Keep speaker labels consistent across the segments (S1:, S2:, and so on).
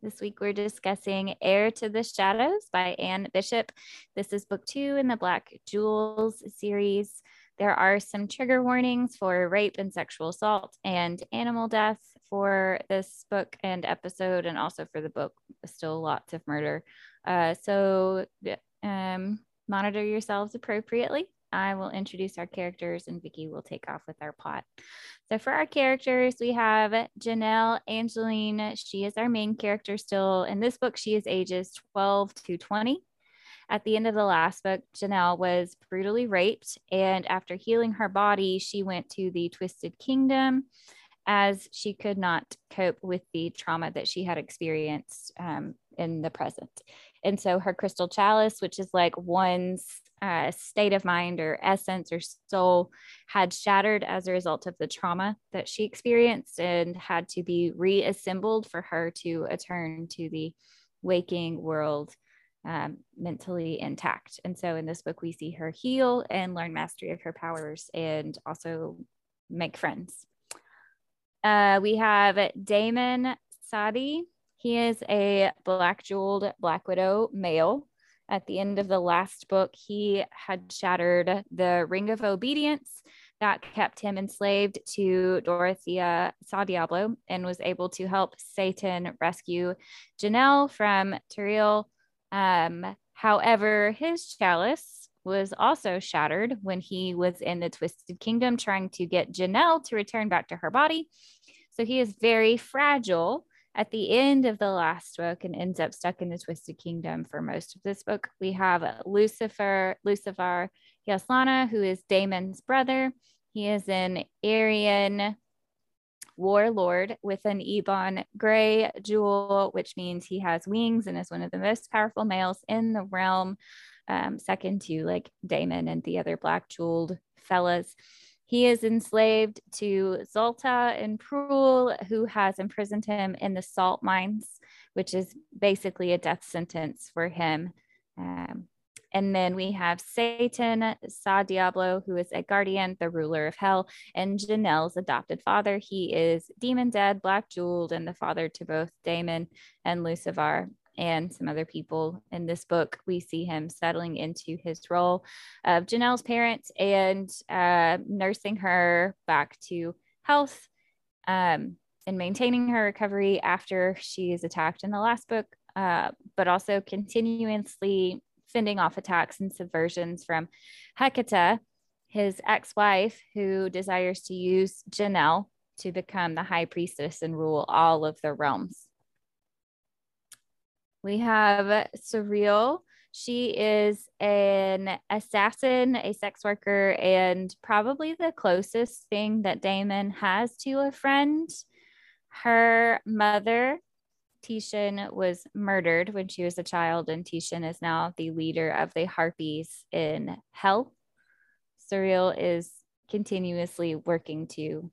S1: This week we're discussing Heir to the Shadows by Anne Bishop. This is book two in the Black Jewels series. There are some trigger warnings for rape and sexual assault and animal death for this book and episode, and also for the book, still lots of murder. Uh, so um, monitor yourselves appropriately. I will introduce our characters and Vicki will take off with our plot. So for our characters, we have Janelle Angelline. She is our main character still. In this book, she is ages 12 to 20. At the end of the last book, Janelle was brutally raped, and after healing her body, she went to the Twisted Kingdom as she could not cope with the trauma that she had experienced um, in the present. And so her crystal chalice, which is like one's uh, state of mind or essence or soul, had shattered as a result of the trauma that she experienced and had to be reassembled for her to return to the waking world um, mentally intact. And so in this book, we see her heal and learn mastery of her powers and also make friends. Uh, we have Damon Sadi. He is a black jeweled Black Widow male. At the end of the last book, he had shattered the ring of obedience that kept him enslaved to Dorothea Sa Diablo and was able to help Satan rescue Janelle from Turiel um, however, his chalice was also shattered when he was in the Twisted Kingdom trying to get Janelle to return back to her body. So he is very fragile at the end of the last book and ends up stuck in the Twisted Kingdom for most of this book. We have Lucifer, Lucifer Yaslana, who is Damon's brother. He is an Eyrien warlord with an Ebon gray jewel, which means he has wings and is one of the most powerful males in the realm, um, second to like Damon and the other black jeweled fellas. He is enslaved to Zuultah and Prul, who has imprisoned him in the salt mines, which is basically a death sentence for him. Um, and then we have Satan, Sa Diablo, who is a guardian, the ruler of hell, and Janelle's adopted father. He is demon dead, black jeweled, and the father to both Damon and Lucifer and some other people in this book. We see him settling into his role of Janelle's parents and uh, nursing her back to health um, and maintaining her recovery after she is attacked in the last book, uh, but also continuously fending off attacks and subversions from Hecate, his ex wife, who desires to use Janelle to become the high priestess and rule all of the realms. We have Surreal. She is an assassin, a sex worker, and probably the closest thing that Damon has to a friend. Her mother Titian was murdered when she was a child, and Titian is now the leader of the Harpies in Hell. Surreal is continuously working to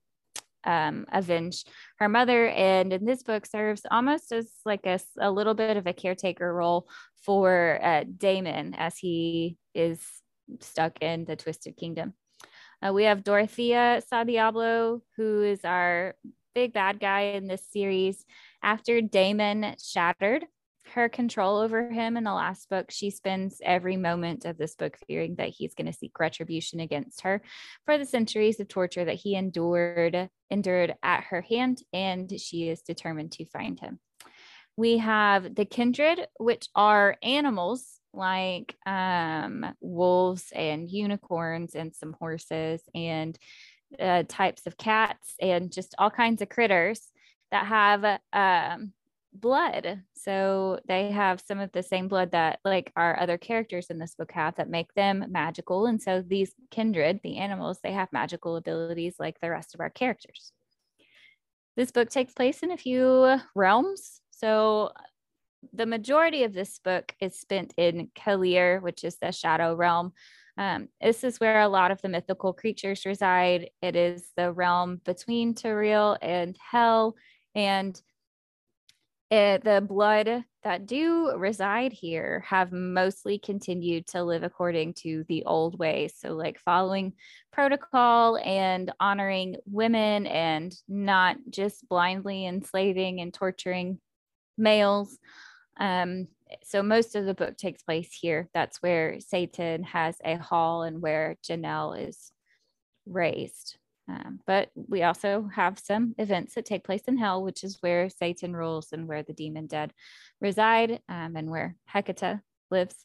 S1: um, avenge her mother, and in this book serves almost as like a, a little bit of a caretaker role for uh, Damon as he is stuck in the Twisted Kingdom. Uh, we have Dorothea Sa Diablo, who is our big bad guy in this series. After Damon shattered her control over him in the last book, she spends every moment of this book fearing that he's going to seek retribution against her for the centuries of torture that he endured endured at her hand, and she is determined to find him. We have the kindred, which are animals like um, wolves and unicorns and some horses and uh, types of cats and just all kinds of critters that have um, blood. So they have some of the same blood that like our other characters in this book have that make them magical. And so these kindred, the animals, they have magical abilities like the rest of our characters. This book takes place in a few realms. So the majority of this book is spent in Kaeleer, which is the shadow realm. Um, this is where a lot of the mythical creatures reside. It is the realm between Terreille and Hell, and it, the blood that do reside here have mostly continued to live according to the old ways. So, like following protocol and honoring women and not just blindly enslaving and torturing males. Um, so most of the book takes place here. That's where Satan has a hall and where Janelle is raised. Um, but we also have some events that take place in hell, which is where Satan rules and where the demon dead reside um, and where Hecate lives.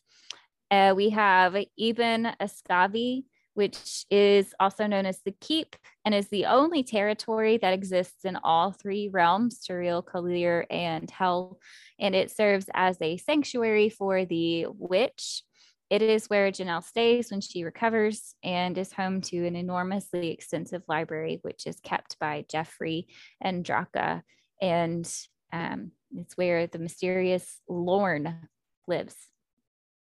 S1: Uh, we have Ebon Askavi, which is also known as the Keep and is the only territory that exists in all three realms, Terreille, Kaeleer, and Hell. And it serves as a sanctuary for the witch. It is where Janelle stays when she recovers and is home to an enormously extensive library, which is kept by Geoffrey and Draca. And um, it's where the mysterious Lorn lives.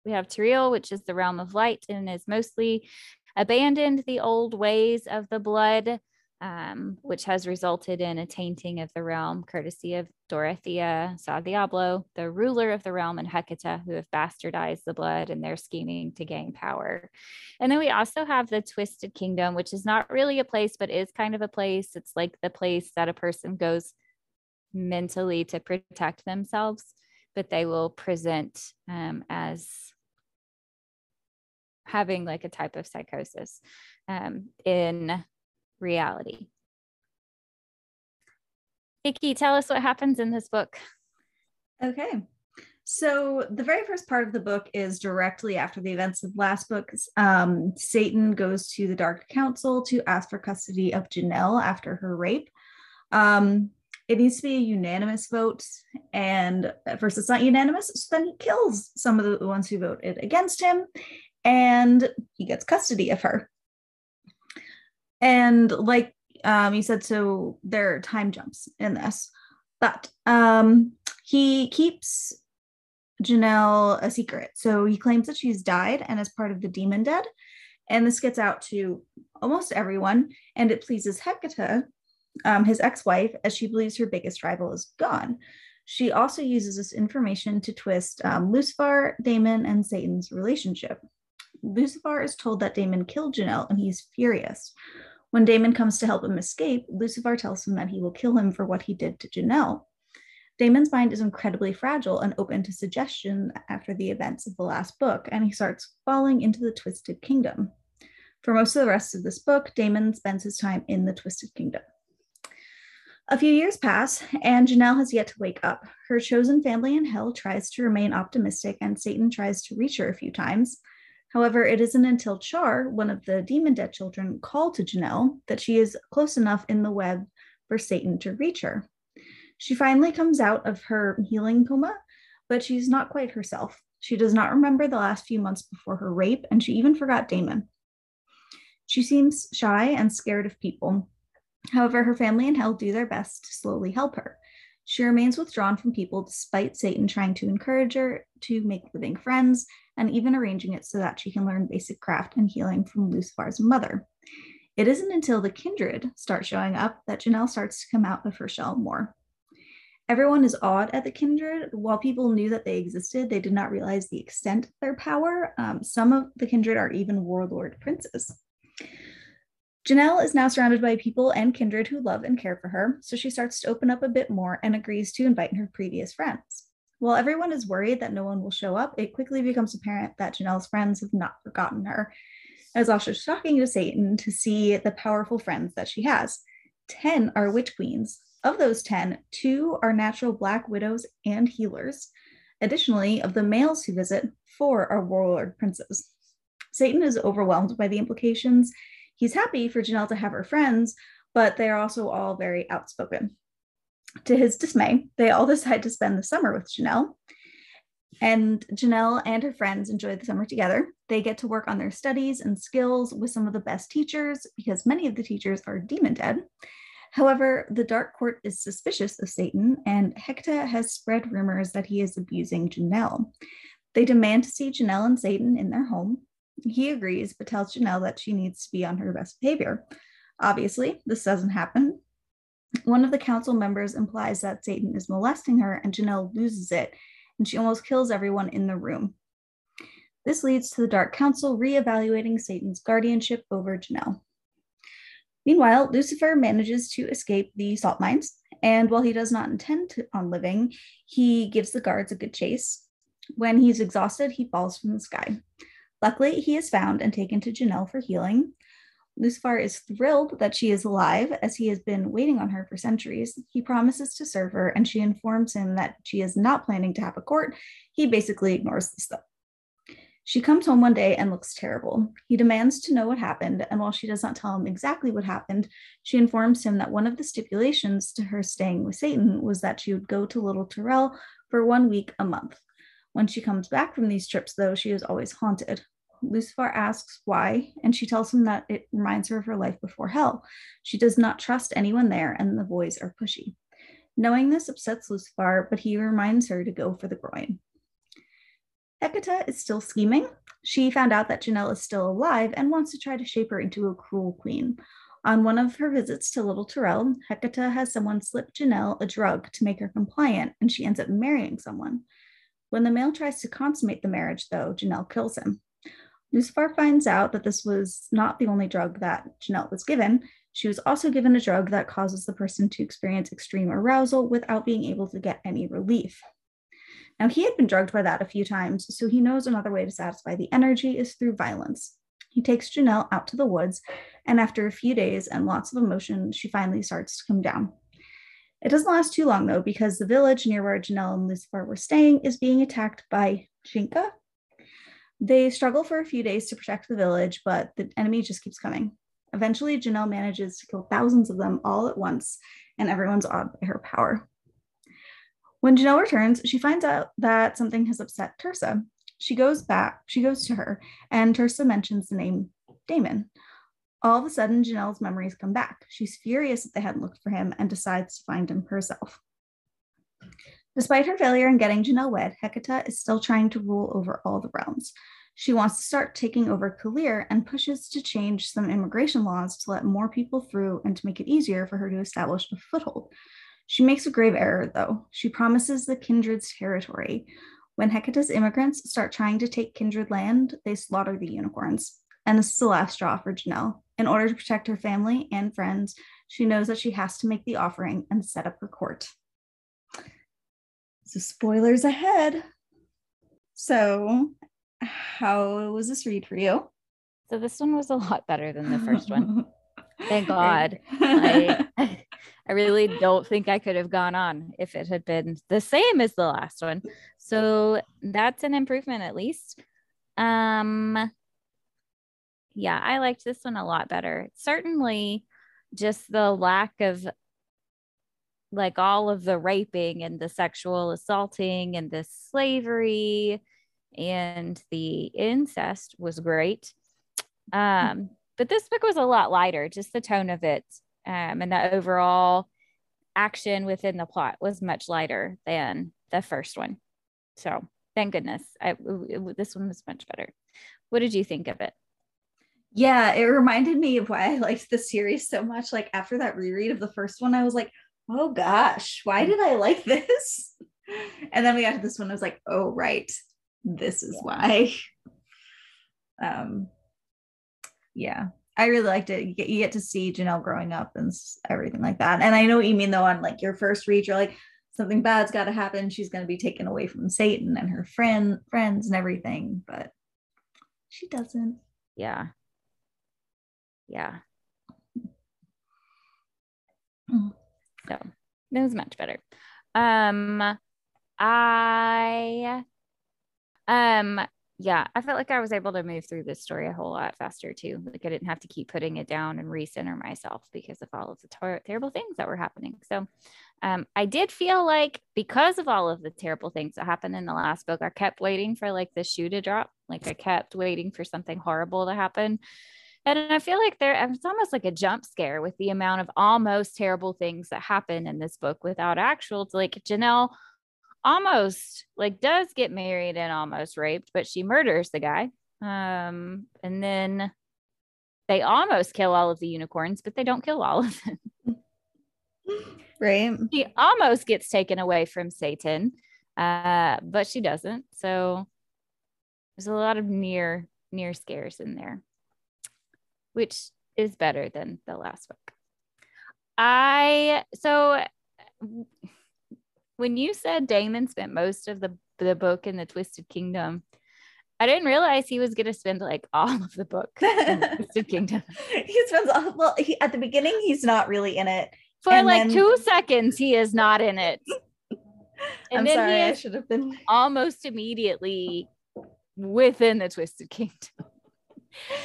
S1: We have Terreille, which is the realm of light and is mostly abandoned the old ways of the blood, um, which has resulted in a tainting of the realm, courtesy of Dorothea Sa Diablo, the ruler of the realm, and Hecate, who have bastardized the blood and they're scheming to gain power. And then we also have the Twisted Kingdom, which is not really a place, but is kind of a place. It's like the place that a person goes mentally to protect themselves, but they will present um, as having like a type of psychosis um, in reality. Vicky, tell us what happens in this book.
S2: Okay. So the very first part of the book is directly after the events of last book. Um, Satan goes to the Dark Council to ask for custody of Janelle after her rape. Um, it needs to be a unanimous vote, and at first it's not unanimous, so then he kills some of the ones who voted against him, and he gets custody of her. And like um, you said, so there are time jumps in this, but um, he keeps Janelle a secret. So he claims that she's died and is part of the demon dead. And this gets out to almost everyone, and it pleases Hecate, um, his ex wife, as she believes her biggest rival is gone. She also uses this information to twist um, Lucifer, Damon, and Satan's relationship. Lucifer is told that Damon killed Janelle and he's furious. When Damon comes to help him escape, Lucifer tells him that he will kill him for what he did to Janelle. Damon's mind is incredibly fragile and open to suggestion after the events of the last book, and he starts falling into the Twisted Kingdom. For most of the rest of this book, Damon spends his time in the Twisted Kingdom. A few years pass, and Janelle has yet to wake up. Her chosen family in hell tries to remain optimistic, and Satan tries to reach her a few times. However, it isn't until Char, one of the demon dead children, call to Janelle that she is close enough in the web for Satan to reach her. She finally comes out of her healing coma, but she's not quite herself. She does not remember the last few months before her rape, and she even forgot Damon. She seems shy and scared of people. However, her family in hell do their best to slowly help her. She remains withdrawn from people despite Satan trying to encourage her to make living friends and even arranging it so that she can learn basic craft and healing from Lucifer's mother. It isn't until the kindred start showing up that Janelle starts to come out of her shell more. Everyone is awed at the kindred. While people knew that they existed, they did not realize the extent of their power. Um, some of the kindred are even warlord princes. Janelle is now surrounded by people and kindred who love and care for her, so she starts to open up a bit more and agrees to invite her previous friends. While everyone is worried that no one will show up, it quickly becomes apparent that Janelle's friends have not forgotten her. It is also shocking to Satan to see the powerful friends that she has. 10 are witch queens. Of those 10, two are natural black widows and healers. Additionally, of the males who visit, four are warlord princes. Satan is overwhelmed by the implications. He's happy for Janelle to have her friends, but they are also all very outspoken. To his dismay, they all decide to spend the summer with Janelle. And Janelle and her friends enjoy the summer together. They get to work on their studies and skills with some of the best teachers because many of the teachers are demon dead. However, the Dark Court is suspicious of Satan, and Hecta has spread rumors that he is abusing Janelle. They demand to see Janelle and Satan in their home. He agrees, but tells Janelle that she needs to be on her best behavior. Obviously, this doesn't happen. One of the council members implies that Satan is molesting her, and Janelle loses it, and she almost kills everyone in the room. This leads to the Dark Council reevaluating Satan's guardianship over Janelle. Meanwhile, Lucifer manages to escape the salt mines, and while he does not intend to, on living, he gives the guards a good chase. When he's exhausted, he falls from the sky. Luckily, he is found and taken to Janelle for healing. Lucifer is thrilled that she is alive as he has been waiting on her for centuries. He promises to serve her, and she informs him that she is not planning to have a court. He basically ignores this, though. She comes home one day and looks terrible. He demands to know what happened, and while she does not tell him exactly what happened, she informs him that one of the stipulations to her staying with Satan was that she would go to Little Terreille for one week a month. When she comes back from these trips, though, she is always haunted. Lucifer asks why, and she tells him that it reminds her of her life before hell. She does not trust anyone there, and the boys are pushy. Knowing this upsets Lucifer, but he reminds her to go for the groin. Hecate is still scheming. She found out that Janelle is still alive and wants to try to shape her into a cruel queen. On one of her visits to Little Terreille, Hecate has someone slip Janelle a drug to make her compliant, and she ends up marrying someone. When the male tries to consummate the marriage, though, Janelle kills him. Lucifer finds out that this was not the only drug that Janelle was given. She was also given a drug that causes the person to experience extreme arousal without being able to get any relief. Now, he had been drugged by that a few times, so he knows another way to satisfy the energy is through violence. He takes Janelle out to the woods, and after a few days and lots of emotion, she finally starts to come down. It doesn't last too long, though, because the village near where Janelle and Lucifer were staying is being attacked by Jhinka. They struggle for a few days to protect the village, but the enemy just keeps coming. Eventually, Janelle manages to kill thousands of them all at once, and everyone's awed by her power. When Janelle returns, she finds out that something has upset Tersa. She goes back, she goes to her, and Tersa mentions the name Damon. All of a sudden, Janelle's memories come back. She's furious that they hadn't looked for him and decides to find him herself. Despite her failure in getting Janelle wed, Hecate is still trying to rule over all the realms. She wants to start taking over Kaeleer and pushes to change some immigration laws to let more people through and to make it easier for her to establish a foothold. She makes a grave error, though. She promises the kindred's territory. When Hecate's immigrants start trying to take kindred land, they slaughter the unicorns. And this is the last straw for Janelle. In order to protect her family and friends, she knows that she has to make the offering and set up her court. So, spoilers ahead. So, how was this read for you?
S1: So, this one was a lot better than the first one. Thank God. I, I really don't think I could have gone on if it had been the same as the last one. So that's an improvement at least. Um yeah, I liked this one a lot better. Certainly just the lack of like all of the raping and the sexual assaulting and the slavery and the incest was great. Um, but this book was a lot lighter, just the tone of it um, and the overall action within the plot was much lighter than the first one. So thank goodness, I, it, this one was much better. What did you think of it?
S2: Yeah, it reminded me of why I liked the series so much. Like after that reread of the first one, I was like, oh gosh, why did I like this? And then we got to this one, I was like, oh right, this is yeah. why. Um, yeah, I really liked it. You get, you get to see Janelle growing up and everything like that. And I know what you mean though. On like your first read, you're like, something bad's got to happen. She's going to be taken away from Satan and her friend friends and everything, but she doesn't.
S1: Yeah. Yeah.
S2: Mm.
S1: So it was much better. Um, I um yeah, I felt like I was able to move through this story a whole lot faster too. Like I didn't have to keep putting it down and recenter myself because of all of the ter- terrible things that were happening. So um, I did feel like because of all of the terrible things that happened in the last book, I kept waiting for like the shoe to drop. Like I kept waiting for something horrible to happen. And I feel like there it's almost like a jump scare with the amount of almost terrible things that happen in this book without actual like Janelle almost like does get married and almost raped, but she murders the guy. Um, and then they almost kill all of the unicorns, but they don't kill all of them.
S2: Right.
S1: She almost gets taken away from Satan, uh, but she doesn't. So there's a lot of near near scares in there, which is better than the last book. I so when you said Damon spent most of the the book in the Twisted Kingdom, I didn't realize he was going to spend like all of the book in the Twisted Kingdom.
S2: he spends all, well he, at the beginning he's not really in it
S1: For
S2: And
S1: like
S2: then-
S1: two seconds, he is not in it. And
S2: i'm
S1: then
S2: sorry
S1: he
S2: i should have been
S1: almost immediately within the Twisted Kingdom.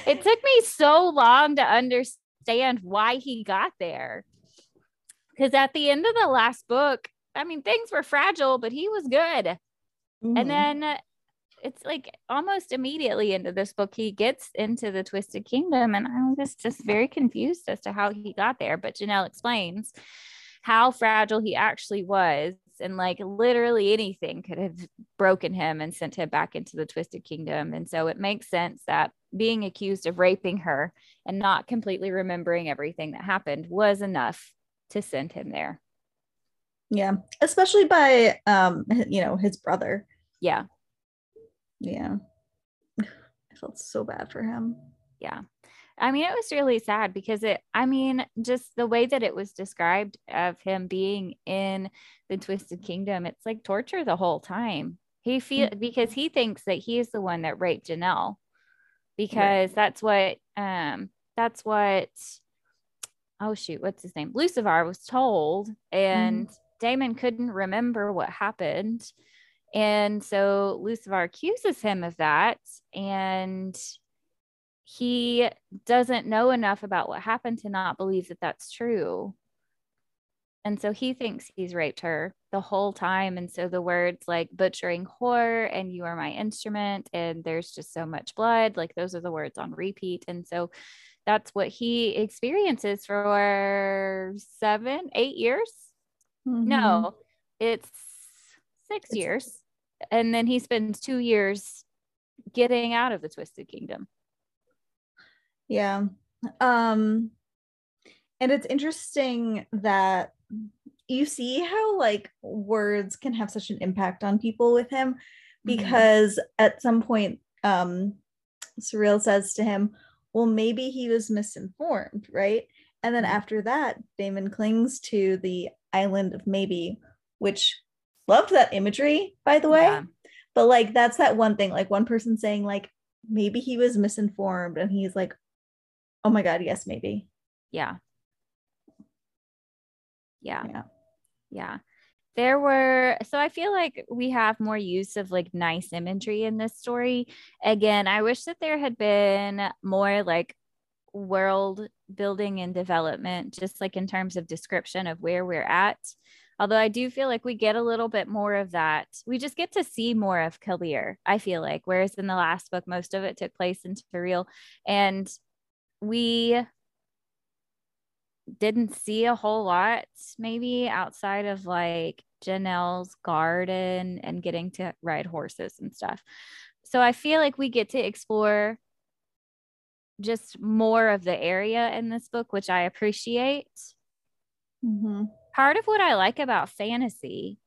S1: It took me so long to understand why he got there. Because at the end of the last book, I mean, things were fragile, but he was good.
S2: Mhm.
S1: And then it's like almost immediately into this book, he gets into the Twisted Kingdom. And I was just very confused as to how he got there. But Janelle explains how fragile he actually was. And like literally anything could have broken him and sent him back into the Twisted Kingdom. And so it makes sense that being accused of raping her and not completely remembering everything that happened was enough to send him there.
S2: yeah especially by um you know his brother
S1: Yeah.
S2: yeah i felt so bad for him
S1: yeah i mean it was really sad because it i mean just the way that it was described of him being in the twisted kingdom it's like torture the whole time. He feel because he thinks that he is the one that raped janelle because that's what um that's what oh shoot what's his name? Lucifer was told and damon couldn't remember what happened. And so lucifer accuses him of that and he doesn't know enough about what happened to not believe that that's true. And so he thinks he's raped her the whole time. And so the words like butchering whore and you are my instrument and there's just so much blood, like those are the words on repeat. And so that's what he experiences for seven, eight years.
S2: Mhm.
S1: No, it's six
S2: It's-
S1: years. And then he spends two years getting out of the Twisted Kingdom.
S2: Yeah. Um and it's interesting that you see how like words can have such an impact on people with him because at some point um Surreal says to him, "Well, maybe he was misinformed, right?" And then
S1: Mhm.
S2: after that, Damon clings to the island of maybe, which loved that imagery, by the way.
S1: Yeah.
S2: But like that's that one thing, like one person saying like maybe he was misinformed and he's like, "Oh my god, yes, maybe."
S1: Yeah. Yeah.
S2: Yeah.
S1: Yeah. There were, so I feel like we have more use of like nice imagery in this story. Again, I wish that there had been more like world building and development, just like in terms of description of where we're at. Although I do feel like we get a little bit more of that. We just get to see more of Kaeleer, I feel like. Whereas in the last book, most of it took place in Surreal. And we didn't see a whole lot, maybe outside of like Janelle's garden and getting to ride horses and stuff. So I feel like we get to explore just more of the area in this book, which I appreciate.
S2: Mm-hmm.
S1: Part of what I like about fantasy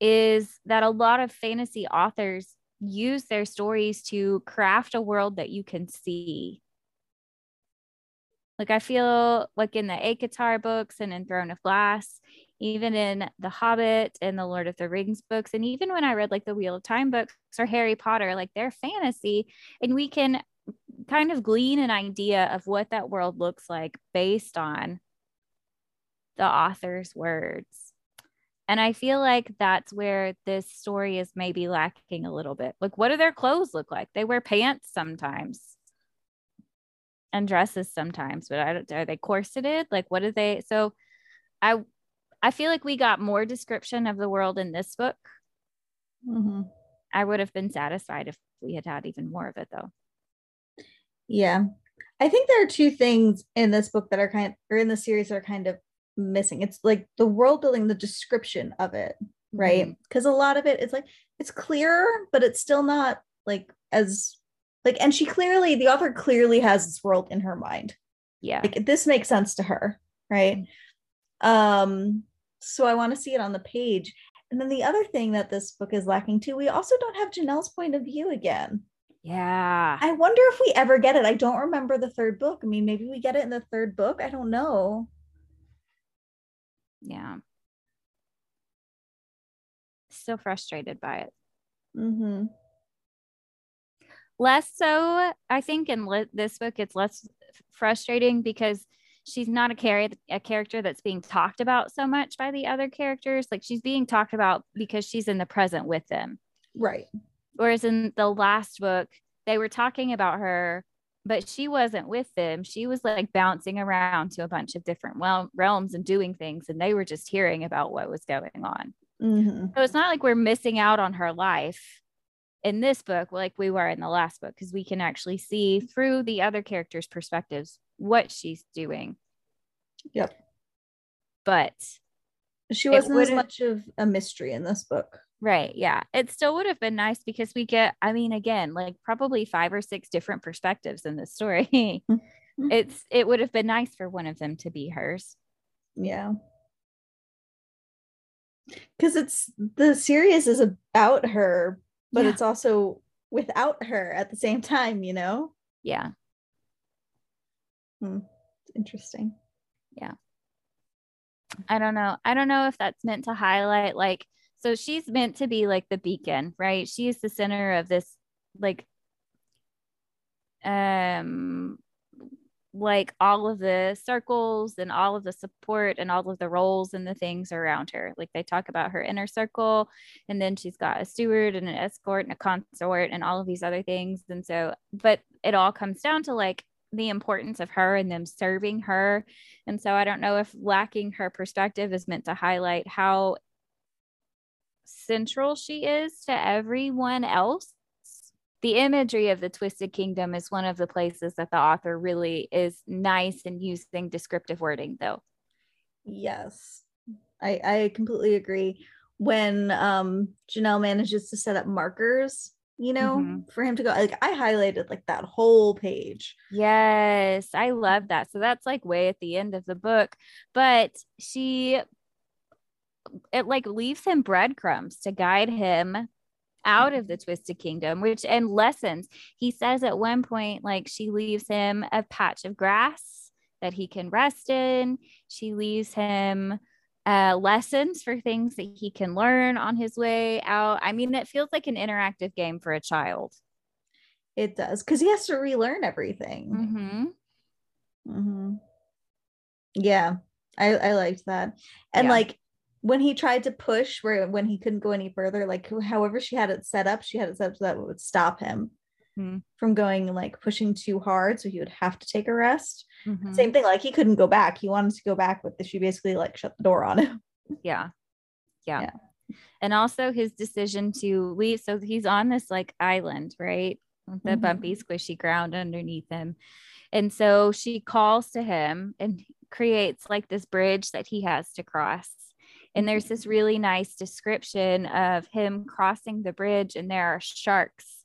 S1: is that a lot of fantasy authors use their stories to craft a world that you can see. Like I feel like in the ACOTAR books and in Throne of Glass, even in The Hobbit and the Lord of the Rings books, and even when I read like the Wheel of Time books or Harry Potter, like they're fantasy, and we can kind of glean an idea of what that world looks like based on the author's words. And I feel like that's where this story is maybe lacking a little bit. Like, what do their clothes look like? They wear pants sometimes and dresses sometimes, but I don't are they corseted? Like what do they so I I feel like we got more description of the world in this book.
S2: Mm-hmm.
S1: I would have been satisfied if we had had even more of it though.
S2: Yeah. I think there are two things in this book that are kind of, or in the series that are kind of missing. It's like the world building, the description of it, right? Because mm-hmm. a lot of it is like it's clearer, but it's still not like as like and she clearly the author clearly has this world in her mind.
S1: Yeah.
S2: Like this makes sense to her, right? Mm-hmm. Um so I want to see it on the page. And then the other thing that this book is lacking too, we also don't have Janelle's point of view again.
S1: Yeah.
S2: I wonder if we ever get it. I don't remember the third book. I mean, maybe we get it in the third book. I don't know.
S1: Yeah. Still frustrated by it.
S2: Mm-hmm.
S1: Less so, I think, in this book, it's less frustrating because she's not a, char- a character that's being talked about so much by the other characters. Like she's being talked about because she's in the present with them.
S2: Right.
S1: Whereas in the last book, they were talking about her, but she wasn't with them. She was like bouncing around to a bunch of different well realms and doing things, and they were just hearing about what was going on.
S2: Mm-hmm.
S1: So it's not like we're missing out on her life in this book, like we were in the last book, because we can actually see through the other characters' perspectives what she's doing.
S2: Yep.
S1: But
S2: she wasn't as much of a mystery in this book.
S1: Right. Yeah. It still would have been nice because we get, I mean, again, like probably five or six different perspectives in this story. Mm-hmm. it's, it would have been nice for one of them to be hers.
S2: Yeah. Because it's the series is about her, but yeah. it's also without her at the same time, you know?
S1: Yeah.
S2: Hmm. Interesting.
S1: Yeah. I don't know. I don't know if that's meant to highlight like so she's meant to be like the beacon, right? She is the center of this like um like all of the circles and all of the support and all of the roles and the things around her. Like they talk about her inner circle, and then she's got a steward and an escort and a consort and all of these other things. And so, but it all comes down to like the importance of her and them serving her. And so I don't know if lacking her perspective is meant to highlight how central she is to everyone else. The imagery of the Twisted Kingdom is one of the places that the author really is nice in using descriptive wording, though.
S2: Yes, I, I completely agree. When um, Janelle manages to set up markers you know, mm-hmm. for him to go. Like I highlighted like that whole page.
S1: Yes, I love that. So that's like way at the end of the book, but she it like leaves him breadcrumbs to guide him out of the twisted kingdom which and lessons he says at one point like she leaves him a patch of grass that he can rest in she leaves him uh, lessons for things that he can learn on his way out. I mean, it feels like an interactive game for a child.
S2: It does because he has to relearn everything.
S1: Mm-hmm.
S2: Mm-hmm. Yeah, I I liked that, and yeah. like when he tried to push where when he couldn't go any further, like however she had it set up, she had it set up so that would stop him mm-hmm. from going like pushing too hard, so he would have to take a rest. Mm-hmm. Same thing, like he couldn't go back. He wanted to go back, but she basically like shut the door on him.
S1: Yeah. yeah. Yeah. And also his decision to leave. So he's on this like island, right? With the mm-hmm. bumpy, squishy ground underneath him. And so she calls to him and creates like this bridge that he has to cross. And there's this really nice description of him crossing the bridge, and there are sharks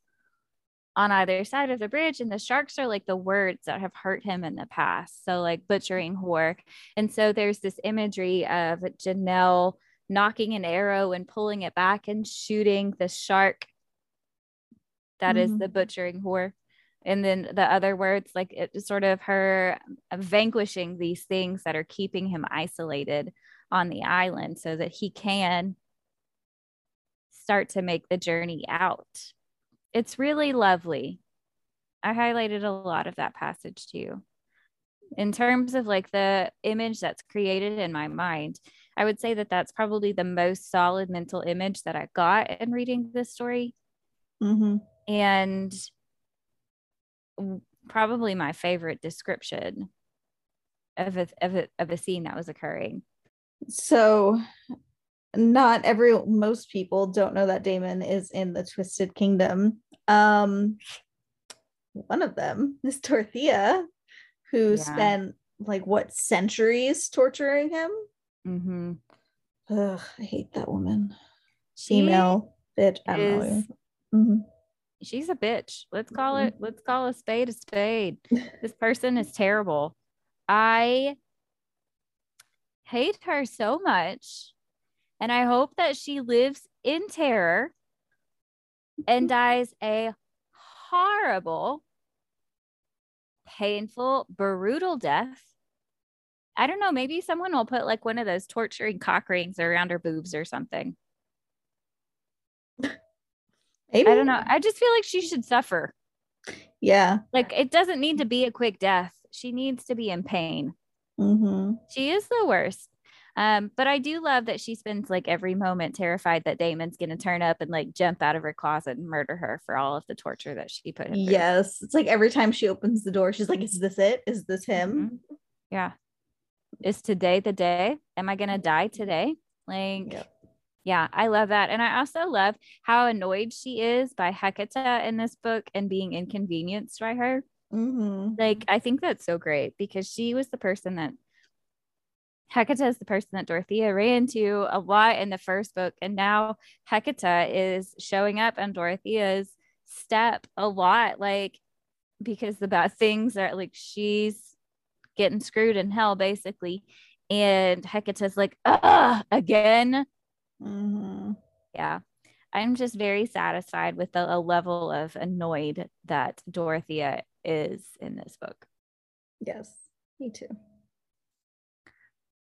S1: on either side of the bridge. And the sharks are like the words that have hurt him in the past. So like butchering whore and so there's this imagery of janelle knocking an arrow and pulling it back and shooting the shark. That mm-hmm. is the butchering whore and then the other words like it's sort of her vanquishing these things that are keeping him isolated on the island so that he can start to make the journey out it's really lovely. I highlighted a lot of that passage too. In terms of like the image that's created in my mind, I would say that that's probably the most solid mental image that I got in reading this story.
S2: Mm-hmm.
S1: And probably my favorite description of a, of, a, of a scene that was occurring.
S2: So not every most people don't know that Damon is in the Twisted Kingdom. Um one of them is Dorothea, who
S1: Yeah.
S2: spent like what centuries torturing him.
S1: Mm-hmm.
S2: Ugh, I hate that woman.
S1: She
S2: Female bitch. I don't know.
S1: is
S2: Mhm.
S1: she's a bitch. Let's call it let's call a spade a spade. This person is terrible. I hate her so much. And I hope that she lives in terror and mm-hmm. dies a horrible, painful, brutal death. I don't know. Maybe someone will put like one of those torturing cock rings around her boobs or something.
S2: Maybe.
S1: I don't know. I just feel like she should suffer.
S2: Yeah.
S1: Like it doesn't need to be a quick death. She needs to be in pain.
S2: Hmm
S1: She is the worst. Um, but I do love that she spends like every moment terrified that Damon's gonna turn up and like jump out of her closet and murder her for all of the torture that she put him through.
S2: Yes. It's like every time she opens the door, she's like, Is this it? Is this him?
S1: Mhm. Yeah. Is today the day? Am I gonna die today? Like,
S2: Yep.
S1: yeah, I love that. And I also love how annoyed she is by Hecate in this book and being inconvenienced by her.
S2: Hmm
S1: Like, I think that's so great because she was the person that Hecate is the person that Dorothea ran to a lot in the first book. And now Hecate is showing up on Dorothea's step a lot, like because the bad things are like she's getting screwed in hell, basically. And Hecate's like, ah, again.
S2: hmm
S1: Yeah. I'm just very satisfied with the a level of annoyed that Dorothea is in this book.
S2: Yes. Me too.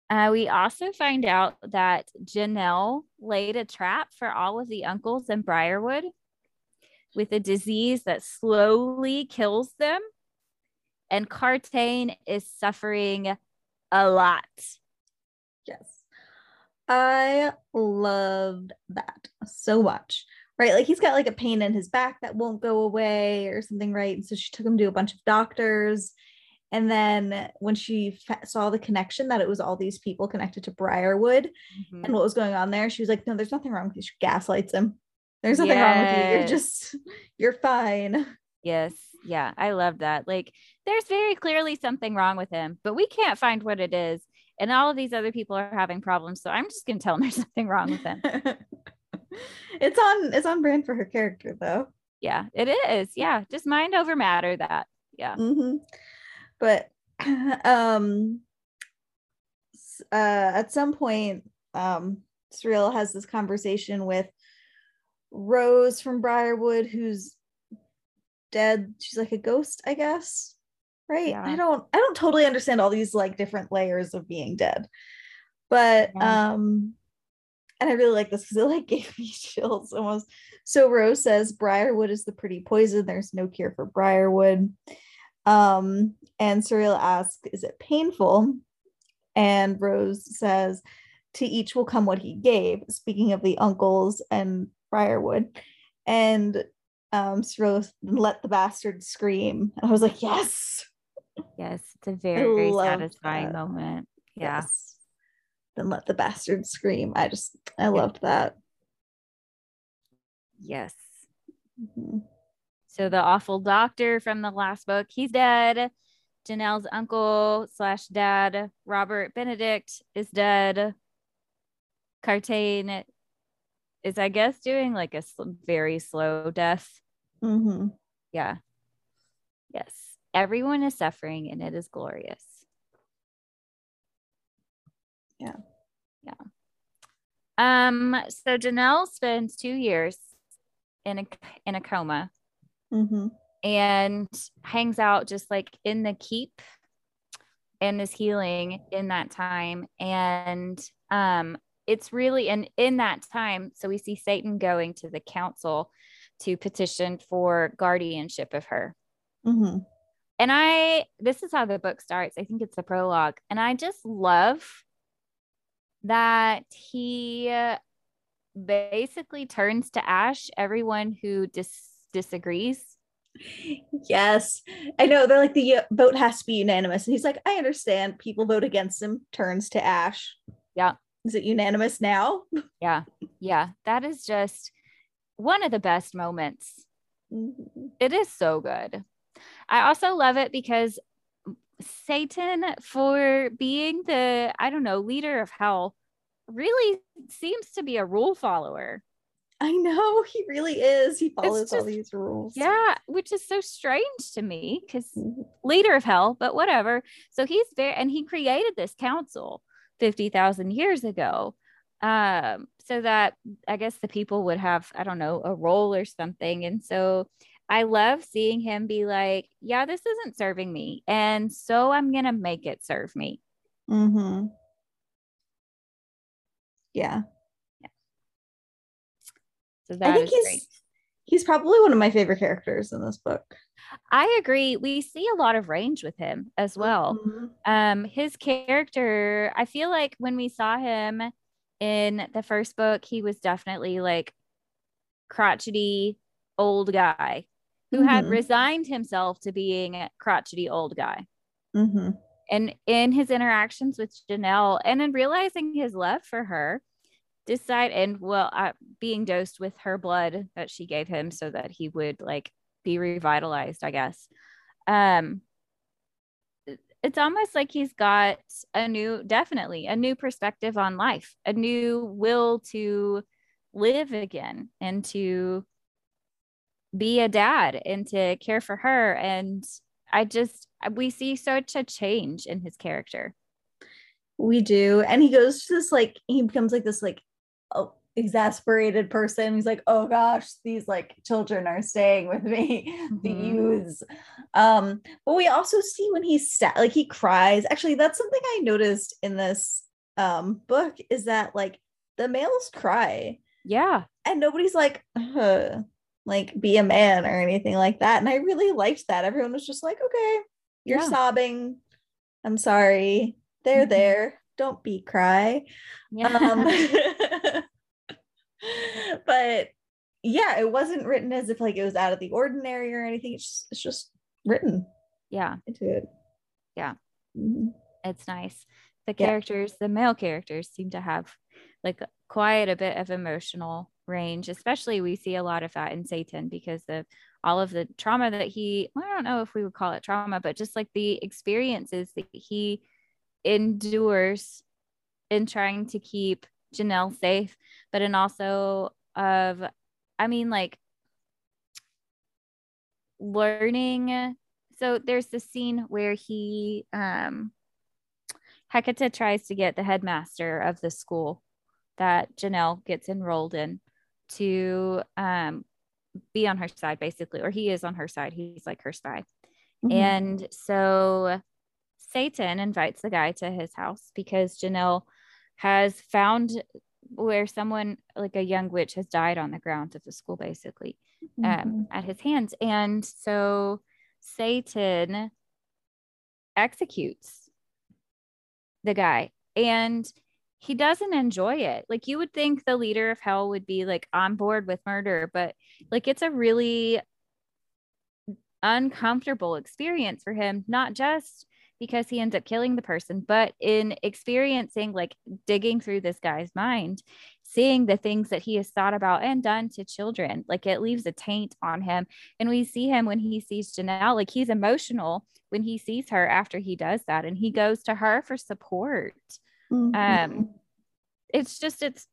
S1: Uh, we also find out that Janelle laid a trap for all of the uncles in Briarwood with a disease that slowly kills them. And Kartane is suffering a lot.
S2: Yes. I loved that so much. Right. Like he's got like a pain in his back that won't go away or something. Right. And so she took him to a bunch of doctors. And then when she fa- saw the connection that it was all these people connected to Briarwood
S1: Mm-hmm.
S2: and what was going on there, she was like, No, there's nothing wrong with you. She gaslights him. There's nothing wrong with you. You're just, you're fine.
S1: Yes. Yeah. I love that. Like, there's very clearly something wrong with him, but we can't find what it is. And all of these other people are having problems. So I'm just going to tell them there's something wrong with him.
S2: it's on, it's on brand for her character though.
S1: Yeah, it is. Yeah. Just mind over matter that. Yeah.
S2: hmm But um uh at some point um Surreal has this conversation with Rose from Briarwood who's dead. She's like a ghost, I guess. Right?
S1: Yeah.
S2: I don't I don't totally understand all these like different layers of being dead. But
S1: Yeah.
S2: um and I really like this because it like gave me chills almost. So Rose says Briarwood is the pretty poison. There's no cure for Briarwood. Um, and Surreal asks, Is it painful? And Rose says, To each will come what he gave, speaking of the uncles and Briarwood. And um, Surreal let the bastard scream. And I was like, Yes.
S1: Yes. It's a very
S2: loved
S1: satisfying
S2: that.
S1: moment. Yeah.
S2: Yes. Then let the bastard scream. I just, I loved that.
S1: Yes.
S2: Mhm.
S1: So the awful doctor from the last book, he's dead. Janelle's uncle slash dad, Robert Benedict, is dead. Kartane is, I guess, doing like a sl- very slow death.
S2: Mhm.
S1: Yeah. Yes. Everyone is suffering and it is glorious.
S2: Yeah.
S1: Yeah. Um, so Janelle spends two years in a in a coma
S2: Mhm.
S1: and hangs out just like in the keep and is healing in that time and um it's really and in that time so we see satan going to the council to petition for guardianship of her
S2: Mhm.
S1: and i this is how the book starts i think it's the prologue and i just love that he uh, basically turns to ash everyone who dis- disagrees
S2: Yes, I know. They're like the uh, vote has to be unanimous, and he's like, I understand. People vote against him. Turns to Ash.
S1: Yeah.
S2: Is it unanimous now?
S1: Yeah. Yeah. That is just one of the best moments.
S2: Mhm.
S1: It is so good. I also love it because Satan, for being the, I don't know, leader of hell, really seems to be a rule follower.
S2: I know he really is. He follows
S1: just,
S2: all these rules.
S1: Yeah, which is so strange to me because
S2: Mhm.
S1: leader of hell, but whatever. So he's very, and he created this council 50,000 years ago. Um, so that I guess the people would have, I don't know, a role or something. And so I love seeing him be like, yeah, this isn't serving me. And so I'm going to make it serve me.
S2: Mm-hmm. Yeah.
S1: So
S2: I think he's
S1: great.
S2: he's probably one of my favorite characters in this book.
S1: I agree. We see a lot of range with him as well.
S2: Mhm.
S1: um his character i feel like when we saw him in the first book he was definitely like crotchety old guy who had
S2: Mhm.
S1: resigned himself to being a crotchety old guy
S2: Mhm.
S1: and in his interactions with janelle and in realizing his love for her decide and well uh, being dosed with her blood that she gave him so that he would like be revitalized i guess um it's almost like he's got a new definitely a new perspective on life a new will to live again and to be a dad and to care for her and i just we see such a change in his character
S2: We do. And he goes to this like he becomes like this like oh, exasperated person. He's like, oh gosh, these like children are staying with me, the
S1: Mhm.
S2: youths. Um, but we also see when he's sad, like he cries. Actually, that's something I noticed in this um book is that like the males cry
S1: yeah
S2: and nobody's like, uh, like be a man or anything like that. And I really liked that. Everyone was just like, okay, you're
S1: Yeah.
S2: sobbing. I'm sorry. They're
S1: Mhm.
S2: there. Don't be cry.
S1: yeah
S2: Um, but yeah, it wasn't written as if like it was out of the ordinary or anything. It's just, it's just written
S1: yeah
S2: into it.
S1: Yeah.
S2: Mhm.
S1: it's nice the
S2: Yeah.
S1: characters the male characters seem to have like quite a bit of emotional range especially we see a lot of that in satan because of all of the trauma that he i don't know if we would call it trauma but just like the experiences that he endures in trying to keep janelle safe but in also of i mean like learning so there's the scene where he um Hecate tries to get the headmaster of the school that Janelle gets enrolled in to um, be on her side, basically, or he is on her side. He's like her spy.
S2: Mhm.
S1: And so Satan invites the guy to his house because Janelle has found where someone, like a young witch, has died on the grounds of the school, basically, um,
S2: Mhm.
S1: at his hands. And so Satan executes the guy and he doesn't enjoy it. Like you would think the leader of hell would be like on board with murder, but like it's a really uncomfortable experience for him, not just because he ends up killing the person, but in experiencing like digging through this guy's mind, seeing the things that he has thought about and done to children, like it leaves a taint on him. And we see him when he sees Janelle, like he's emotional when he sees her after he does that, and he goes to her for support.
S2: Mhm.
S1: Um, it's just, it's,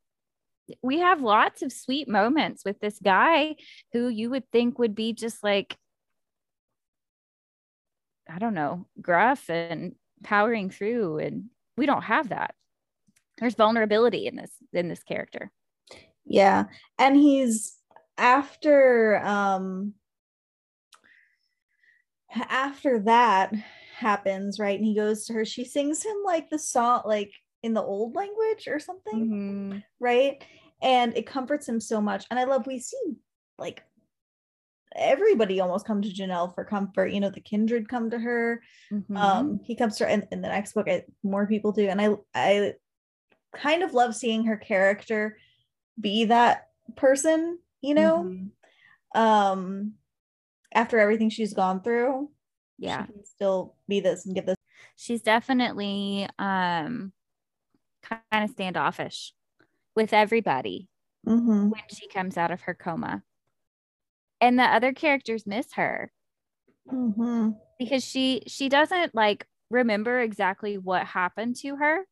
S1: we have lots of sweet moments with this guy who you would think would be just like I don't know, gruff and powering through and we don't have that. There's vulnerability in this in this character.
S2: Yeah. And he's after um after that happens, right? And he goes to her, she sings him like the song like in the old language or something,
S1: Mhm.
S2: right? And it comforts him so much. And I love we see like everybody almost come to Janelle for comfort. You know, the kindred come to her.
S1: Mhm.
S2: um he comes to her in, in the next book I, more people do and i i kind of love seeing her character be that person you know
S1: Mhm.
S2: um after everything she's gone through
S1: yeah.
S2: she can still be this and get this
S1: She's definitely um kind of standoffish with everybody
S2: Mhm.
S1: when she comes out of her coma. And the other characters miss her.
S2: Mm-hmm.
S1: because she she doesn't like remember exactly what happened to her.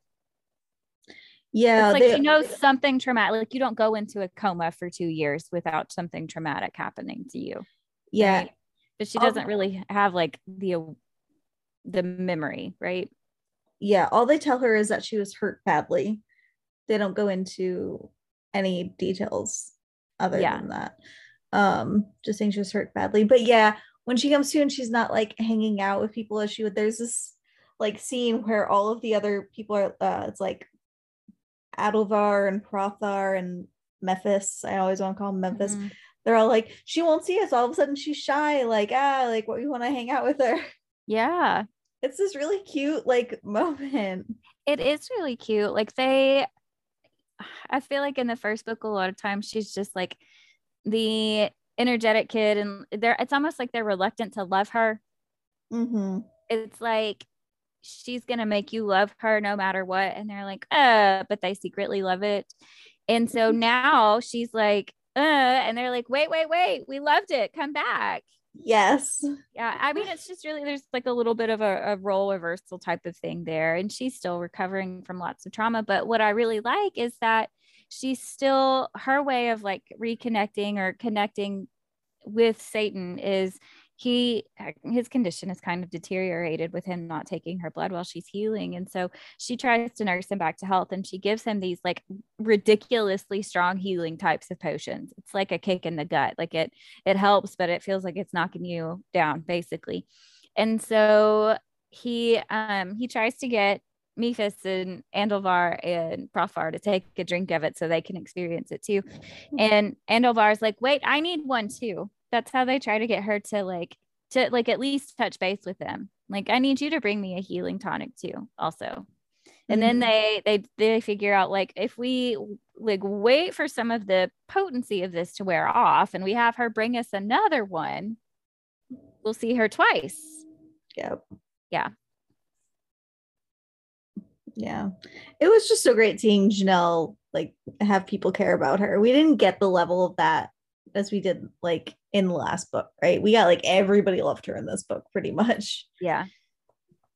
S2: Yeah,
S1: it's like
S2: they-
S1: she knows something traumatic. Like you don't go into a coma for two years without something traumatic happening to you.
S2: yeah,
S1: right? But she doesn't really have like the the memory, right?
S2: Yeah. All they tell her is that she was hurt badly. They don't go into any details other
S1: Yeah.
S2: than that. Um, just saying she was hurt badly. But yeah, when she comes to and she's not like hanging out with people as she would, there's this like scene where all of the other people are uh it's like Andulvar and Prothvar and Mephis. I always want to call Memphis.
S1: Mhm.
S2: They're all like, she won't see us. All of a sudden she's shy, like, ah, like what you want to hang out with her.
S1: Yeah.
S2: It's this really cute like moment.
S1: It is really cute. Like they I feel like in the first book a lot of times she's just like the energetic kid and they're it's almost like they're reluctant to love her.
S2: Mm-hmm.
S1: It's like she's gonna make you love her no matter what. And they're like, uh, but they secretly love it. And so now she's like, uh, and they're like, wait, wait, wait, we loved it. Come back.
S2: Yes.
S1: Yeah, I mean, it's just really there's like a little bit of a, a role reversal type of thing there, and she's still recovering from lots of trauma. But what I really like is that she's still her way of like reconnecting or connecting with Satan is he his condition is kind of deteriorated with him not taking her blood while she's healing and so she tries to nurse him back to health and she gives him these like ridiculously strong healing types of potions it's like a kick in the gut like it it helps but it feels like it's knocking you down basically and so he um he tries to get Mephis and Andulvar and Prothvar to take a drink of it so they can experience it too. And Andulvar's like, wait, I need one too. That's how they try to get her to like to like at least touch base with them. Like, I need you to bring me a healing tonic too, also. And then
S2: Mhm.
S1: they they they figure out like if we like wait for some of the potency of this to wear off and we have her bring us another one, we'll see her twice.
S2: Yep.
S1: Yeah.
S2: Yeah. It was just so great seeing Janelle like have people care about her. We didn't get the level of that as we did like in the last book, right? We got like everybody loved her in this book pretty much.
S1: Yeah.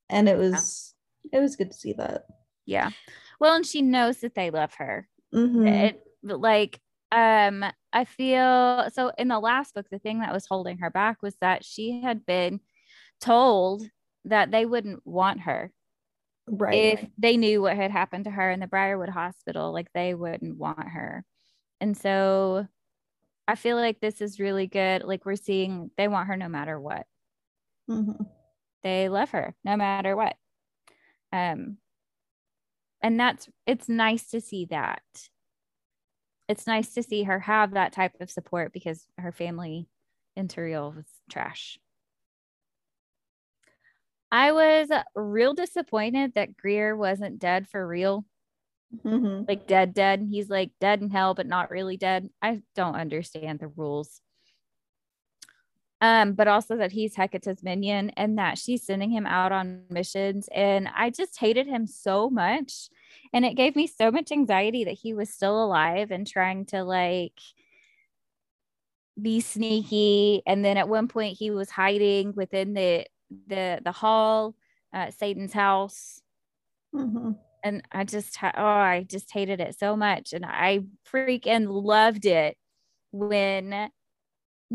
S2: And it was it was good to see that.
S1: Yeah. Well, and she knows that they love her.
S2: Mhm.
S1: It like um I feel so in the last book the thing that was holding her back was that she had been told that they wouldn't want her
S2: right.
S1: if they knew what had happened to her in the Briarwood hospital like they wouldn't want her. And so I feel like this is really good like we're seeing they want her no matter what.
S2: Mhm.
S1: they love her no matter what um and that's it's nice to see that it's nice to see her have that type of support because her family in Terreille was trash i was real disappointed that greer wasn't dead for real
S2: Mhm.
S1: like dead dead. He's like dead in hell but not really dead. I don't understand the rules. Um but also that he's hecate's minion and that she's sending him out on missions. And i just hated him so much. And it gave me so much anxiety that he was still alive and trying to like be sneaky. And then at one point he was hiding within the the the hall uh, satan's house.
S2: Mhm.
S1: And I just oh I just hated it so much and I freaking loved it when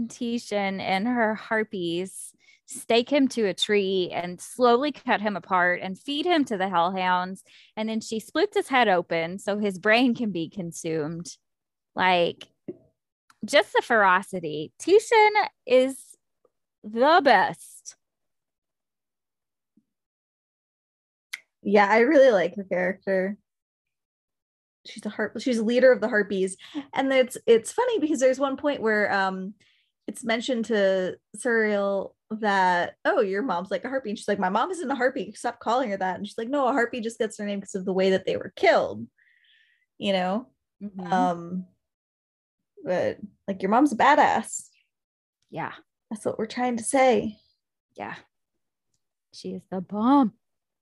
S1: Titian and her harpies stake him to a tree and slowly cut him apart and feed him to the hellhounds and then she splits his head open so his brain can be consumed. Like just the ferocity. Titian is the best
S2: Yeah, I really like her character. She's a harp she's a leader of the harpies. And it's it's funny because there's one point where um it's mentioned to Surreal that, oh, your mom's like a harpy. And she's like, My mom isn't a harpy. Stop calling her that. And she's like, No, a harpy just gets their name because of the way that they were killed. You know?
S1: Mhm.
S2: Um, but like your mom's a badass.
S1: yeah
S2: That's what we're trying to say.
S1: yeah she is the bomb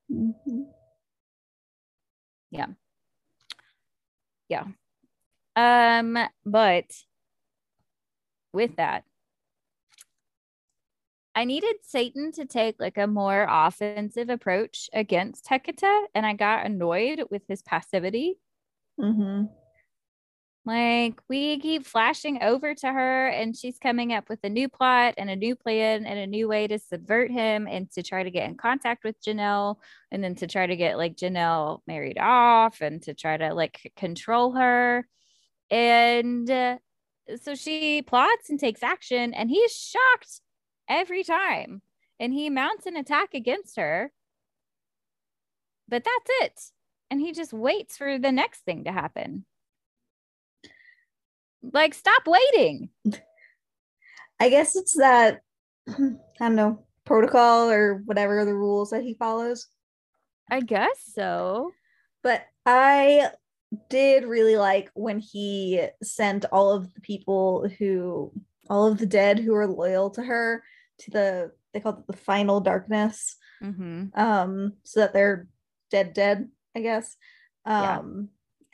S2: Mhm. Yeah. Yeah.
S1: Um, but with that, I needed Satan to take like a more offensive approach against Hecate, and I got annoyed with his passivity.
S2: Mm-hmm.
S1: Like we keep flashing over to her, and she's coming up with a new plot and a new plan and a new way to subvert him and to try to get in contact with Janelle, and then to try to get like Janelle married off and to try to like control her. And uh, so she plots and takes action, and he's shocked every time. And he mounts an attack against her. But that's it. And he just waits for the next thing to happen. Like, stop waiting.
S2: I guess it's that I don't know protocol or whatever the rules that he follows.
S1: I guess so.
S2: But I did really like when he sent all of the people who all of the dead who are loyal to her to the they call it the final darkness
S1: Mm-hmm.
S2: um so that they're dead dead i guess
S1: Yeah.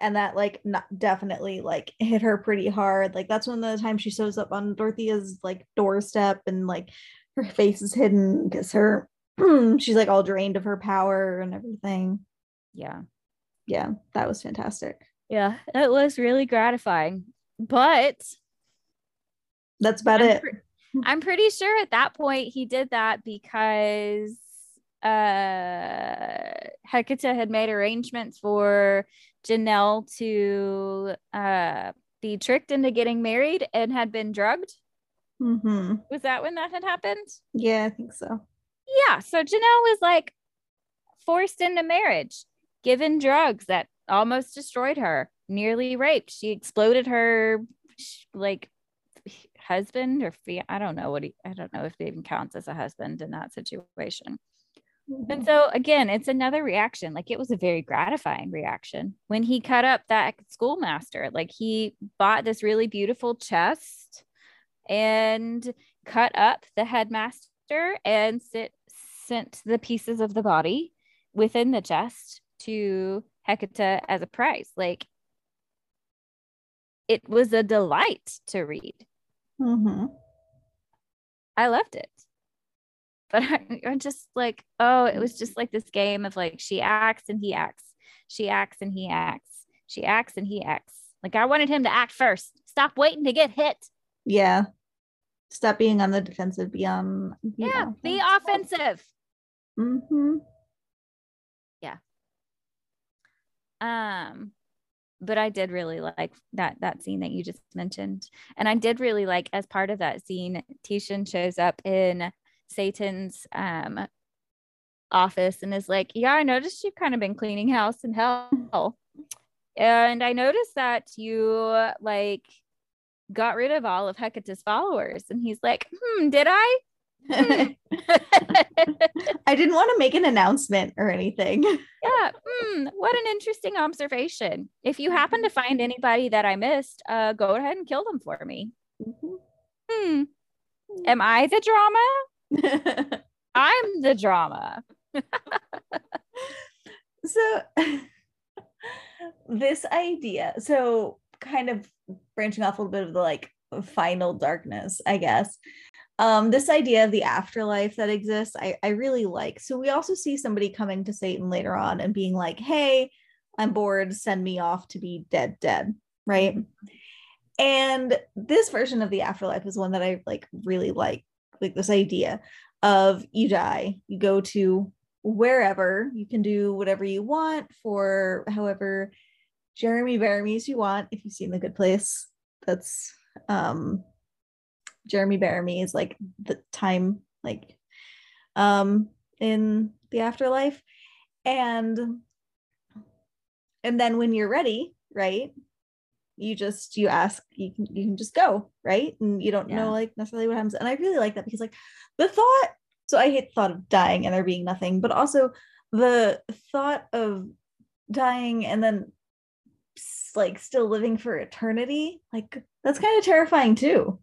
S2: And that like not definitely like hit her pretty hard like that's when the time she shows up on dorothea's like doorstep and like her face is hidden because her she's like all drained of her power and everything
S1: Yeah.
S2: yeah that was fantastic
S1: Yeah. It was really gratifying. But
S2: that's about
S1: I'm,
S2: it
S1: pre- I'm pretty sure at that point he did that because uh Hecate had made arrangements for Janelle to uh be tricked into getting married and had been drugged.
S2: hmm
S1: Was that when that had happened?
S2: yeah i think so
S1: Yeah. So Janelle was like forced into marriage, given drugs that almost destroyed her, nearly raped. She exploded her like husband or fia- I don't know what he, I don't know if it even counts as a husband in that situation. And so again, it's another reaction. Like it was a very gratifying reaction when he cut up that schoolmaster. Like he bought this really beautiful chest and cut up the headmaster and sit, sent the pieces of the body within the chest to Hecate as a prize. Like it was a delight to read.
S2: hmm
S1: I loved it. But I, I'm just like, oh, it was just like this game of like she acts and he acts, she acts and he acts, she acts and he acts. Like I wanted him to act first. Stop waiting to get hit.
S2: Yeah. Stop being on the defensive, be on
S1: Yeah, be offensive.
S2: hmm Yeah.
S1: Um, but I did really like that that scene that you just mentioned, and I did really like as part of that scene, Titian shows up in Satan's um office and is like, "Yeah, I noticed you've kind of been cleaning house in hell, and I noticed that you like." got rid of all of Hecate's followers and he's like hmm did I
S2: I didn't want to make an announcement or anything.
S1: Yeah. Hmm, what an interesting observation. If you happen to find anybody that I missed, uh, go ahead and kill them for me. Hmm. Am I the drama? I'm the drama.
S2: so this idea, so kind of branching off a little bit of the like final darkness, I guess. Um, this idea of the afterlife that exists, I, I really like. So we also see somebody coming to Satan later on and being like, hey, I'm bored, send me off to be dead, dead, right? And this version of the afterlife is one that I like really like, like this idea of you die, you go to wherever, you can do whatever you want for however Jeremy Bearimy you want. If you've seen The Good Place, that's um Jeremy Bearimy is like the time like um in the afterlife and and then when you're ready right you just you ask you can you can just go right and you don't
S1: Yeah.
S2: know like necessarily what happens and i really like that because like the thought so i hate the thought of dying and there being nothing but also the thought of dying and then like still living for eternity like that's kind of terrifying too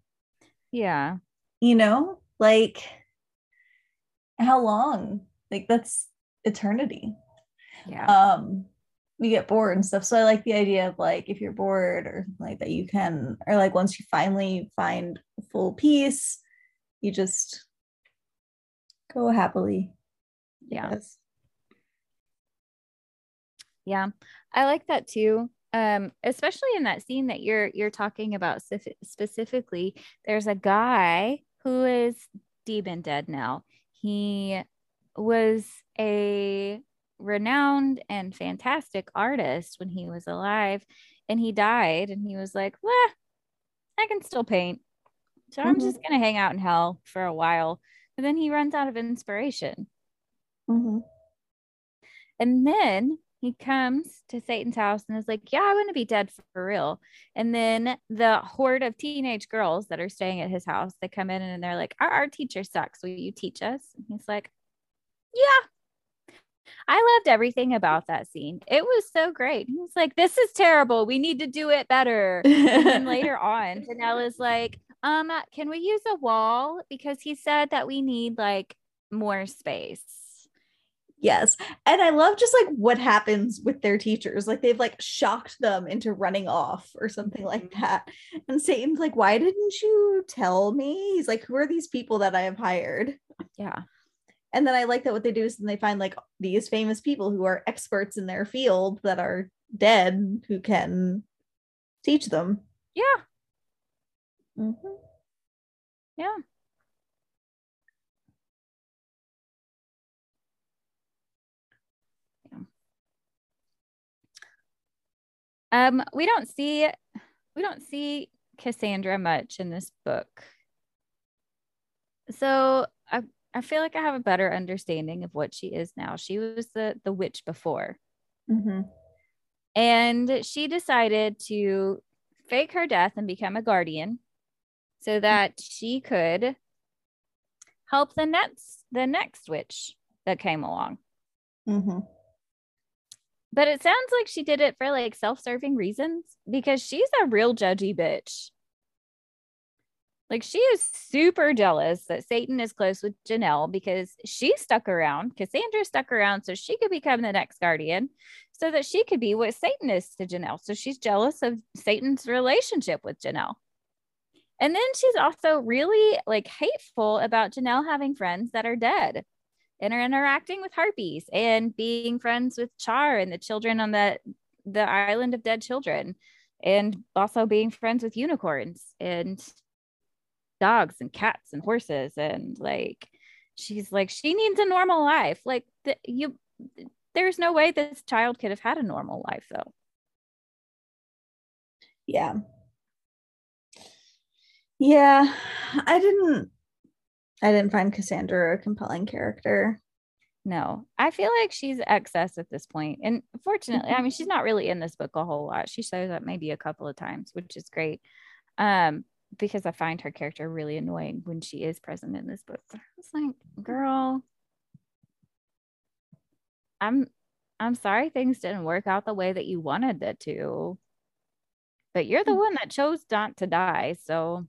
S1: Yeah.
S2: you know like how long like that's eternity
S1: Yeah.
S2: um you get bored and stuff so i like the idea of like if you're bored or something like that you can or like once you finally find full peace you just Go happily.
S1: Yeah.
S2: Yes.
S1: Yeah. I like that too. Um, especially in that scene that you're you're talking about specifically, there's a guy who is demon dead now. He was a renowned and fantastic artist when he was alive and he died and he was like well i can still paint so i'm
S2: Mhm.
S1: just going to hang out in hell for a while. And then he runs out of inspiration.
S2: Mhm.
S1: and then he comes to satan's house and is like yeah i want to be dead for real. And then the horde of teenage girls that are staying at his house they come in and they're like our art teacher sucks. Will you teach us? And he's like yeah I loved everything about that scene. It was so great. He was like, This is terrible. We need to do it better. And then later on, Janelle is like, um, can we use a wall? Because he said that we need like more space.
S2: Yes. And I love just like what happens with their teachers. Like they've like shocked them into running off or something like
S1: Mhm.
S2: that. And Satan's like, why didn't you tell me? He's like, who are these people that I have hired?
S1: Yeah.
S2: And then I like that what they do is then they find like these famous people who are experts in their field that are dead who can teach them.
S1: Yeah.
S2: Mhm.
S1: Yeah. Yeah. Um, we don't see we don't see Cassandra much in this book. So I I feel like I have a better understanding of what she is now. She was the the witch before.
S2: Mhm.
S1: And she decided to fake her death and become a guardian so that she could help the next the next witch that came along.
S2: Mm-hmm.
S1: But it sounds like she did it for like self-serving reasons because she's a real judgy bitch. Like she is super jealous that Satan is close with Janelle because she stuck around. Cassandra stuck around so she could become the next guardian, so that she could be what Satan is to Janelle. So she's jealous of Satan's relationship with Janelle. And then she's also really like hateful about Janelle having friends that are dead and are interacting with harpies and being friends with Char and the children on the the island of dead children and also being friends with unicorns and dogs and cats and horses and like she's like she needs a normal life like the, you there's no way this child could have had a normal life though
S2: Yeah. Yeah. I didn't I didn't find Cassandra a compelling character.
S1: no i feel like she's excess at this point and fortunately i mean she's not really in this book a whole lot she shows up maybe a couple of times which is great um because i find her character really annoying when she is present in this book. But i was like girl i'm i'm sorry things didn't work out the way that you wanted it to but you're the one that chose not to die so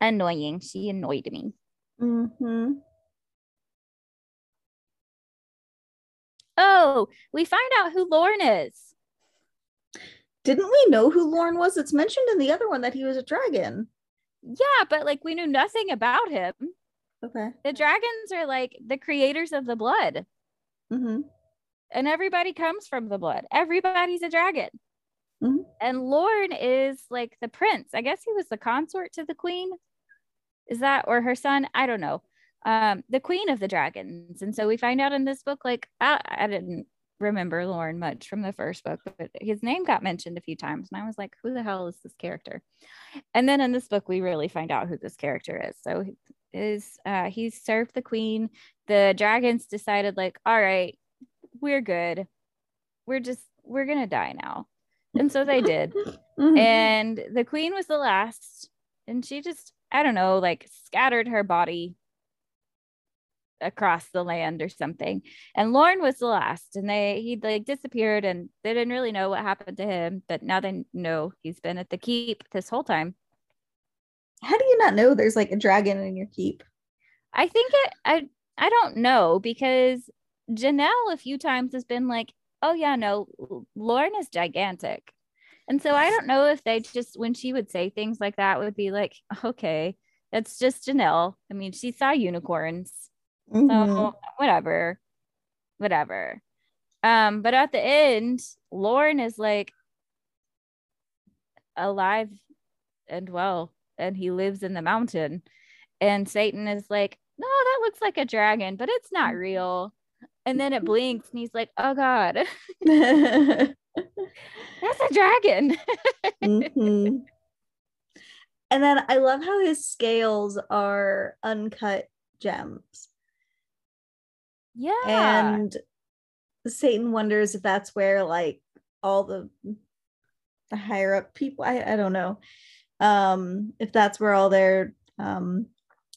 S1: annoying. She annoyed me.
S2: Mm-hmm.
S1: oh we find out who lorn is
S2: Didn't we know who Lorn was? It's mentioned in the other one that he was a dragon.
S1: Yeah, but like we knew nothing about him.
S2: Okay.
S1: The dragons are like the creators of the blood,
S2: Mm-hmm.
S1: and everybody comes from the blood. Everybody's a dragon.
S2: Mhm.
S1: And Lorn is like the prince. I guess he was the consort to the queen. Is that or her son? I don't know. Um, the queen of the dragons. And so we find out in this book, like I, I didn't remember Lorn much from the first book, but his name got mentioned a few times, and I was like, who the hell is this character? And then in this book, we really find out who this character is. So he is uh, he served the queen. The dragons decided, like, all right, we're good. We're just we're gonna die now. And so they did.
S2: Mhm.
S1: and the queen was the last and she just i don't know like scattered her body across the land or something and lorn was the last and they he like disappeared and they didn't really know what happened to him but now they know he's been at the keep this whole time
S2: How do you not know there's like a dragon in your keep?
S1: i think it i i don't know because janelle a few times has been like oh yeah no lorn is gigantic And so I don't know if they just, when she would say things like that, would be like, okay, that's just Janelle. I mean, she saw unicorns. Mm-hmm. So whatever, whatever. Um, but at the end, Lorn is like alive and well, and he lives in the mountain. And Satan is like, no, that looks like a dragon, but it's not real. And then it blinks and he's like, oh God, that's a dragon. mm-hmm.
S2: And then I love how his scales are uncut gems.
S1: Yeah.
S2: And Satan wonders if that's where like all the the higher up people I, I don't know um if that's where all their um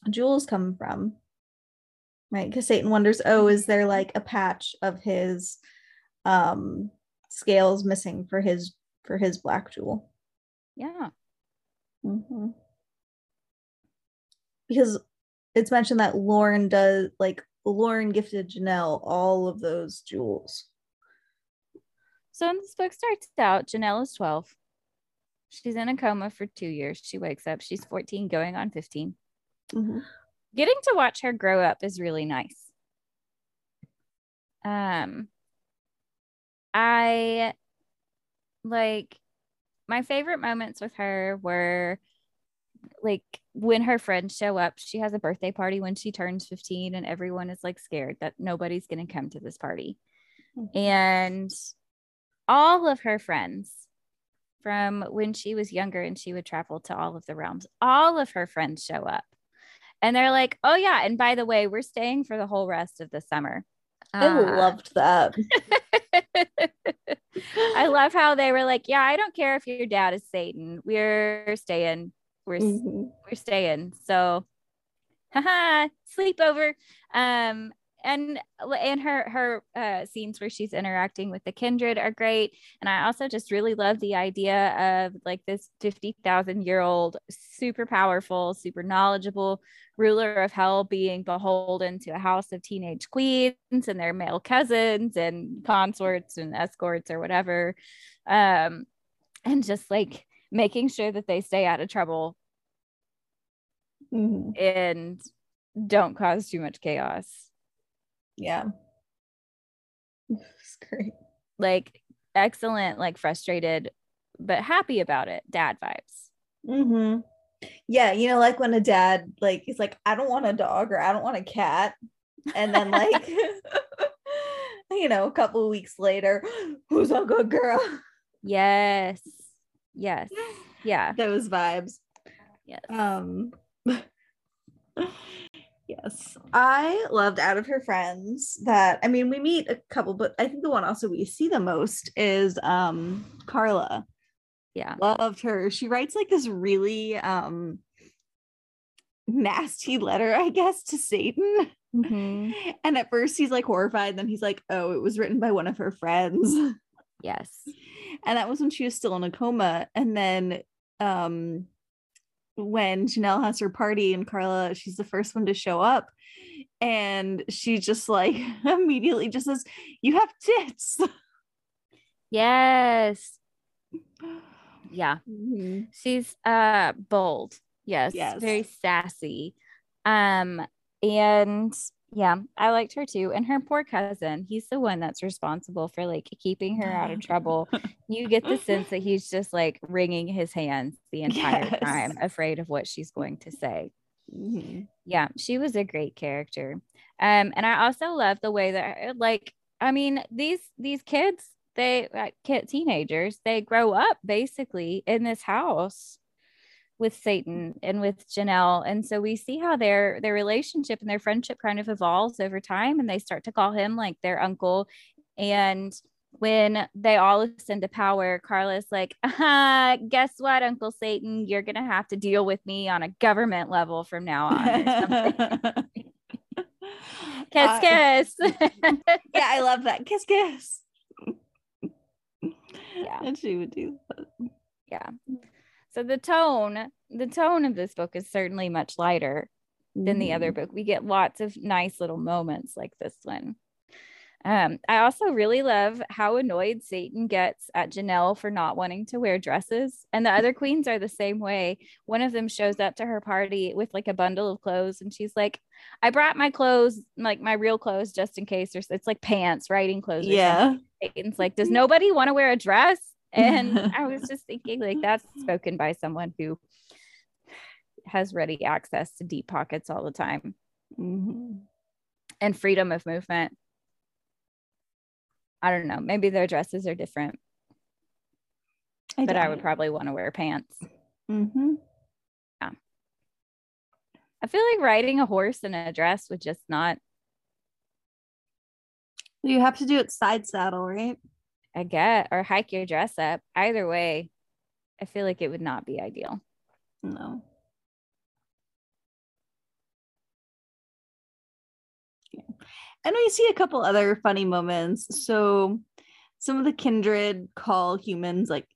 S2: jewels come from. Right? Because satan wonders oh is there like a patch of his um scales missing for his for his black jewel?
S1: Yeah.
S2: Mm-hmm. because it's mentioned that Lorn does like Lorn gifted Janelle all of those jewels.
S1: So this book starts out, Janelle is 12. She's in a coma for two years. She wakes up. She's 14, going on 15. Mm-hmm. Getting to watch her grow up is really nice. Um, I like my favorite moments with her were like when her friends show up, she has a birthday party when she turns 15, and everyone is like scared that nobody's going to come to this party. Mm-hmm. And all of her friends from when she was younger and she would travel to all of the realms, all of her friends show up. And they're like, oh, yeah. And by the way, we're staying for the whole rest of the summer.
S2: I uh, loved that.
S1: I love how they were like, yeah, I don't care if your dad is Satan. We're staying we're mm-hmm. we're staying. So, haha, sleepover. Um, and and her her uh, scenes where she's interacting with the kindred are great. And I also just really love the idea of like this fifty thousand year old, super powerful, super knowledgeable ruler of hell being beholden to a house of teenage queens and their male cousins and consorts and escorts or whatever. Um, and just like making sure that they stay out of trouble mm-hmm. and don't cause too much chaos.
S2: Yeah. It's great.
S1: Like excellent, like frustrated, but happy about it. Dad vibes.
S2: Mm-hmm. Yeah, you know, like when a dad like he's like, I don't want a dog or I don't want a cat. And then like you know, a couple weeks later, who's a good girl?
S1: Yes. Yes. Yeah.
S2: Those vibes.
S1: Yes.
S2: Um yes. I loved out of her friends that I mean we meet a couple, but I think the one also we see the most is um Karla.
S1: Yeah.
S2: Loved her. She writes like this really um nasty letter, I guess, to Satan. Mm-hmm. And at first he's like horrified, then he's like, oh, it was written by one of her friends.
S1: Yes.
S2: And that was when she was still in a coma. And then um when Janelle has her party and Karla, she's the first one to show up. And she just like immediately just says, You have tits.
S1: Yes. Yeah. Mm-hmm. She's uh bold. Yes. yes. Very sassy. Um, and yeah, I liked her too. And her poor cousin, he's the one that's responsible for like keeping her out of trouble. you get the sense that he's just like wringing his hands the entire yes. time, afraid of what she's going to say. Mm-hmm. Yeah, she was a great character. Um, and I also love the way that like, I mean, these these kids, they uh, kid teenagers, they grow up basically in this house with Satan and with Janelle. And so we see how their their relationship and their friendship kind of evolves over time and they start to call him like their uncle. And when they all ascend to power, Karla's like, uh, guess what, Uncle Satan, you're gonna have to deal with me on a government level from now on. kiss uh, kiss.
S2: yeah, I love that. Kiss kiss.
S1: Yeah.
S2: And she would do that.
S1: Yeah. So the tone, the tone of this book is certainly much lighter than the other mm. book. We get lots of nice little moments like this one. Um, I also really love how annoyed Satan gets at Janelle for not wanting to wear dresses. And the other queens are the same way. One of them shows up to her party with like a bundle of clothes and she's like, I brought my clothes, like my real clothes, just in case. There's it's like pants, riding clothes.
S2: Yeah.
S1: Satan's like, does nobody want to wear a dress? And I was just thinking, like, that's spoken by someone who has ready access to deep pockets all the time
S2: Mhm.
S1: and freedom of movement. I don't know. Maybe their dresses are different, but I would probably want to wear pants.
S2: Mm-hmm. Yeah.
S1: I feel like riding a horse in a dress would just not,
S2: You have to do it side saddle, right?
S1: I get, or hike your dress up. Either way, I feel like it would not be ideal.
S2: No. Yeah. And we see a couple other funny moments. So some of the kindred call humans like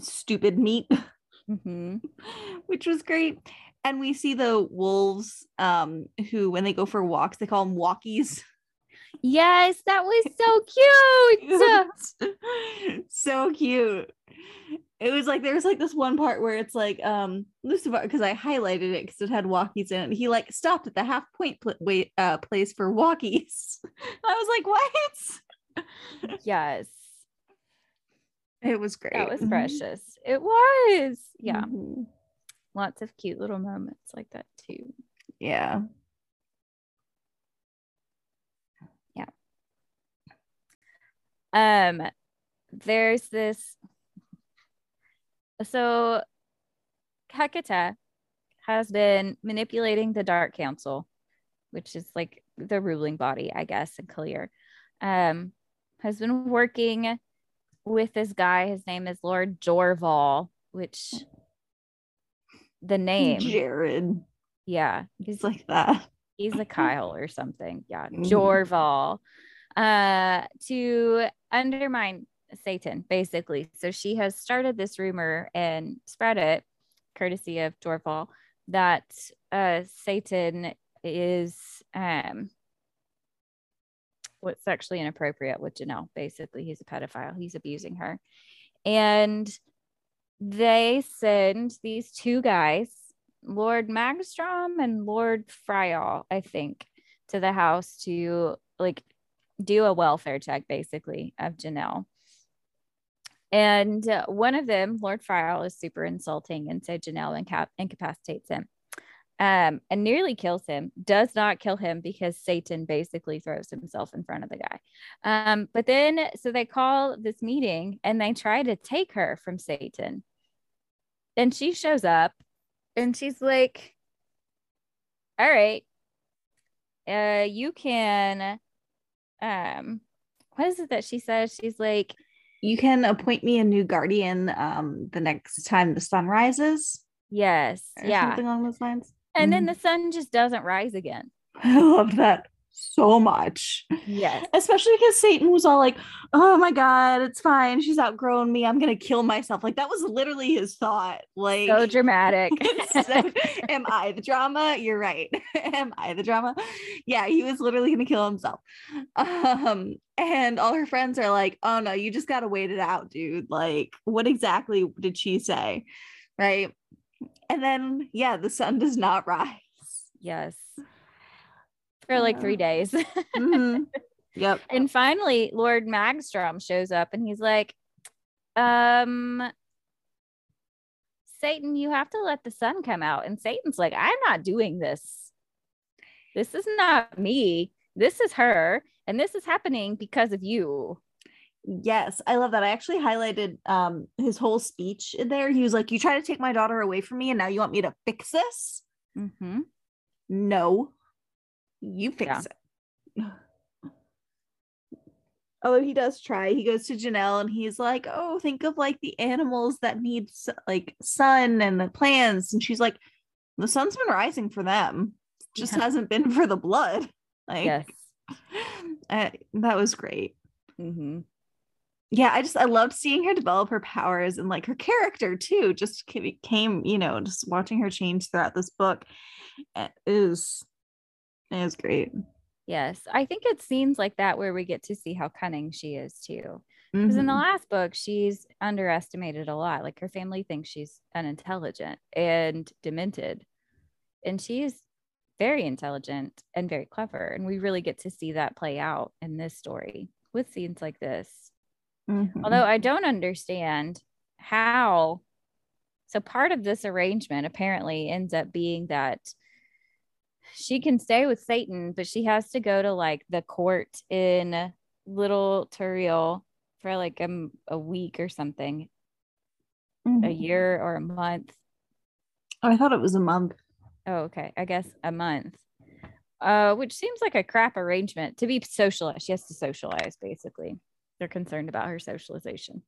S2: stupid meat,
S1: Mhm.
S2: which was great. And we see the wolves um who when they go for walks, they call them walkies.
S1: Yes, that was so cute.
S2: so cute. It was like there was like this one part where it's like um Lucivar because I highlighted it because it had walkies in it. He like stopped at the half point pl- wait uh place for walkies. I was like, what?
S1: yes,
S2: It was great.
S1: that was precious. It was. Yeah,
S2: Mhm.
S1: lots of cute little moments like that too.
S2: Yeah.
S1: Um, there's this. So, Hecate has been manipulating the Dark Council, which is like the ruling body, I guess, in Kaeleer. Um, has been working with this guy. His name is Lord Jorval, which the name,
S2: Jared.
S1: yeah, he's
S2: It's like that.
S1: he's a Kyle or something. Yeah,
S2: Mhm.
S1: Jorval. Uh, to undermine Satan, basically. So she has started this rumor and spread it, courtesy of Jorval, that uh Satan is um what's sexually inappropriate with Janelle. Basically, he's a pedophile. He's abusing her. And they send these two guys, Lord Magstrom and Lord Friall, I think, to the house to like do a welfare check, basically, of Janelle. And uh, one of them, Lord Friall, is super insulting, and so Janelle inca- incapacitates him um, and nearly kills him. Does not kill him because Satan basically throws himself in front of the guy. Um, but then, so they call this meeting and they try to take her from Satan. And she shows up and she's like, All right, uh, you can, um, what is it that she says? She's like,
S2: You can appoint me a new guardian um the next time the sun rises.
S1: Yes, yeah.
S2: something along those lines.
S1: And then
S2: Mhm.
S1: the sun just doesn't rise again.
S2: I loved that so much.
S1: Yes.
S2: Especially because Satan was all like, oh my God, it's fine. She's outgrown me. I'm going to kill myself. Like, that was literally his thought. Like,
S1: So dramatic.
S2: So- am I the drama? You're right. am I the drama? Yeah, he was literally going to kill himself. Um, and all her friends are like, oh no, you just got to wait it out, dude. Like, what exactly did she say? Right. And then, yeah, the sun does not rise.
S1: yes. For like three days.
S2: Mhm. Yep.
S1: and finally, Lord Magstrom shows up and he's like, um, Satan, you have to let the sun come out. And Satan's like, I'm not doing this. This is not me. This is her. And this is happening because of you.
S2: Yes, I love that. I actually highlighted um his whole speech in there. He was like, "You try to take my daughter away from me, and now you want me to fix this?
S1: Mm-hmm.
S2: No, you fix
S1: Yeah.
S2: it." Although he does try, he goes to Janelle and he's like, "Oh, think of like the animals that need like sun and the plants," and she's like, "The sun's been rising for them, just
S1: Yeah.
S2: hasn't been for the blood." Like,
S1: Yes.
S2: uh, that was great.
S1: Mm-hmm.
S2: yeah i just i loved seeing her develop her powers and like her character too just came you know just watching her change throughout this book uh, is it was great
S1: Yes, I think it scenes like that where we get to see how cunning she is too. Because mm-hmm. in the mm-hmm. last book, she's underestimated a lot. Like her family thinks she's unintelligent and demented. And she's very intelligent and very clever. And we really get to see that play out in this story with scenes like this. Mm-hmm. Although I don't understand how. So part of this arrangement apparently ends up being that she can stay with Satan, but she has to go to like the court in Little Terreille for like a, a week or something, mm-hmm. a year or a month.
S2: Oh, I thought it was a month.
S1: Oh, okay. I guess a month. Uh, which seems like a crap arrangement to be socialized. She has to socialize, basically. They're concerned about her socialization.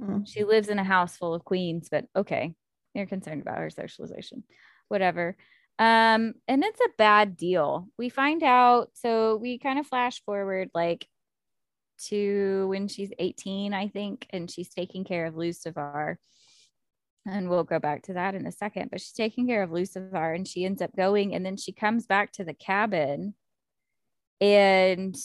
S1: Mm-hmm. She lives in a house full of queens, but okay, you're concerned about her socialization. Whatever. Um, and it's a bad deal. We find out, so we kind of flash forward like to when she's 18, I think, and she's taking care of Lucivar. And we'll go back to that in a second, but she's taking care of Lucivar and she ends up going and then she comes back to the cabin and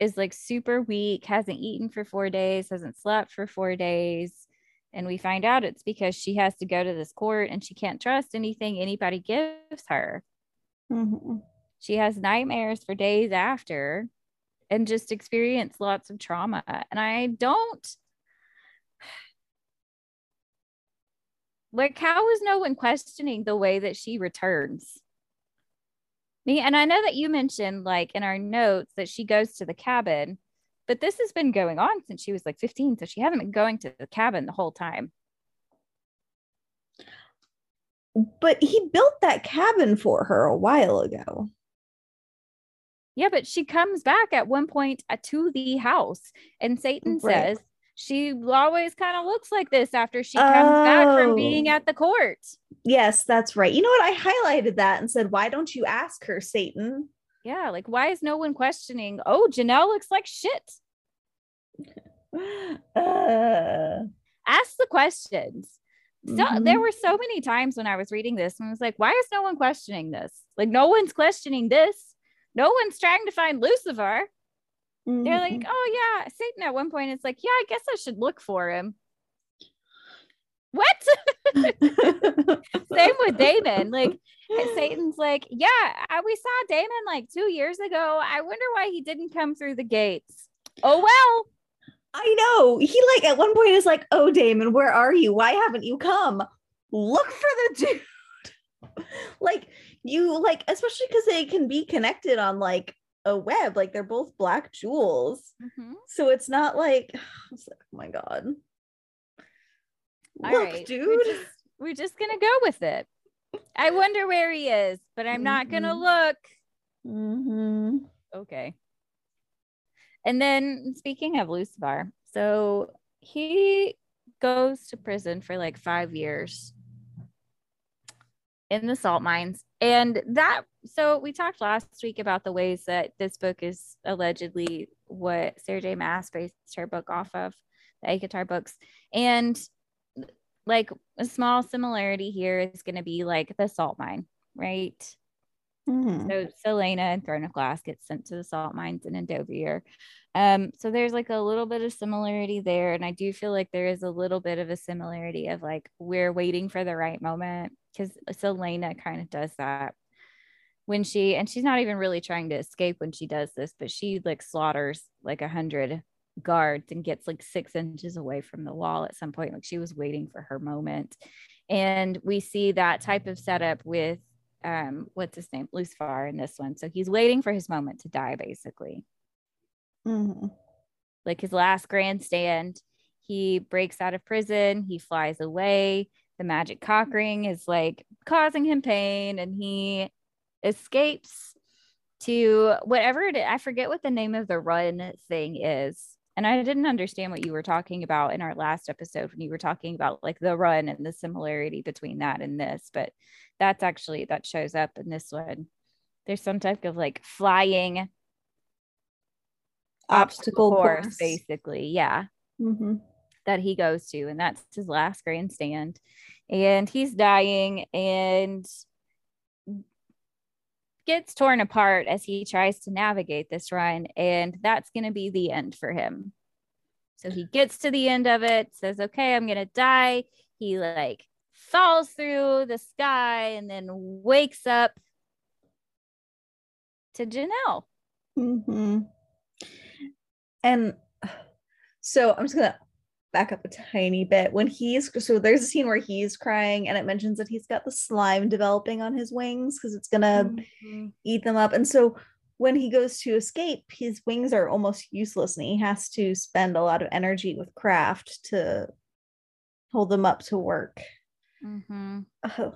S1: is like super weak, hasn't eaten for four days, hasn't slept for four days. And we find out it's because she has to go to this court and she can't trust anything anybody gives her. Mm-hmm. She has nightmares for days after and just experience lots of trauma. And I don't like how is no one questioning the way that she returns? Me and I know that you mentioned like in our notes that she goes to the cabin but this has been going on since she was like 15. So she hasn't been going to the cabin the whole time.
S2: But he built that cabin for her a while ago.
S1: Yeah, but she comes back at one point uh, to the house, and Satan right. says she always kind of looks like this after she comes oh. back from being oh. at the court.
S2: Yes, that's right. You know what? I highlighted that and said, Why don't you ask her, Satan?
S1: Yeah, like why is no one questioning? Oh, Janelle looks like shit. Uh. Ask the questions. So mm-hmm. there were so many times when I was reading this and I was like, why is no one questioning this? Like no one's questioning this. No one's trying to find Lucivar. Mm-hmm. They're like, oh yeah, Satan at one point is like, yeah, I guess I should look for him. What? Same with Damon. Like Satan's like, yeah, we saw Damon like two years ago. I wonder why he didn't come through the gates. Oh well.
S2: I know. He like at one point is like, "Oh, Damon, where are you? Why haven't you come? Look for the dude." like you like, especially because they can be connected on like a web. Like they're both black jewels, mm-hmm. so it's not like, like, oh my god.
S1: All Look, right. dude. We're just, we're just gonna go with it. I wonder where he is, but I'm mm-hmm. not gonna mm-hmm. look. Mm-hmm. Okay. And then speaking of Lucivar, so he goes to prison for like five years in the salt mines. And that, so we talked last week about the ways that this book is allegedly what Sarah J. Maas based her book off of, the ACOTAR books. And like a small similarity here is going to be like the salt mine, right? Mm-hmm. So Selena and Throne of Glass gets sent to the salt mines in Endovier. Um, so there's like a little bit of similarity there. And I do feel like there is a little bit of a similarity of like we're waiting for the right moment because Selena kind of does that when she and she's not even really trying to escape when she does this, but she like slaughters like a hundred guards and gets like six inches away from the wall at some point. Like she was waiting for her moment. And we see that type of setup with um, what's his name, Lucivar in this one. So he's waiting for his moment to die, basically. Mm-hmm. Like his last grandstand, he breaks out of prison, he flies away. The magic cock ring is like causing him pain, and he escapes to whatever it is. I forget what the name of the run thing is. And I didn't understand what you were talking about in our last episode when you were talking about like the run and the similarity between that and this, but that's actually that shows up in this one. There's some type of like flying obstacle course, course. basically. Yeah. Mm-hmm. That he goes to, and that's his last grandstand. And he's dying, and gets torn apart as he tries to navigate this run, and that's going to be the end for him. So he gets to the end of it, says, Okay, I'm going to die. He like falls through the sky and then wakes up to Janelle.
S2: Mm-hmm. And so I'm just gonna back up a tiny bit. When he's so there's a scene where he's crying and it mentions that he's got the slime developing on his wings because it's gonna mm-hmm. eat them up. And so when he goes to escape, his wings are almost useless and he has to spend a lot of energy with craft to hold them up to work.
S1: Mm-hmm. Oh.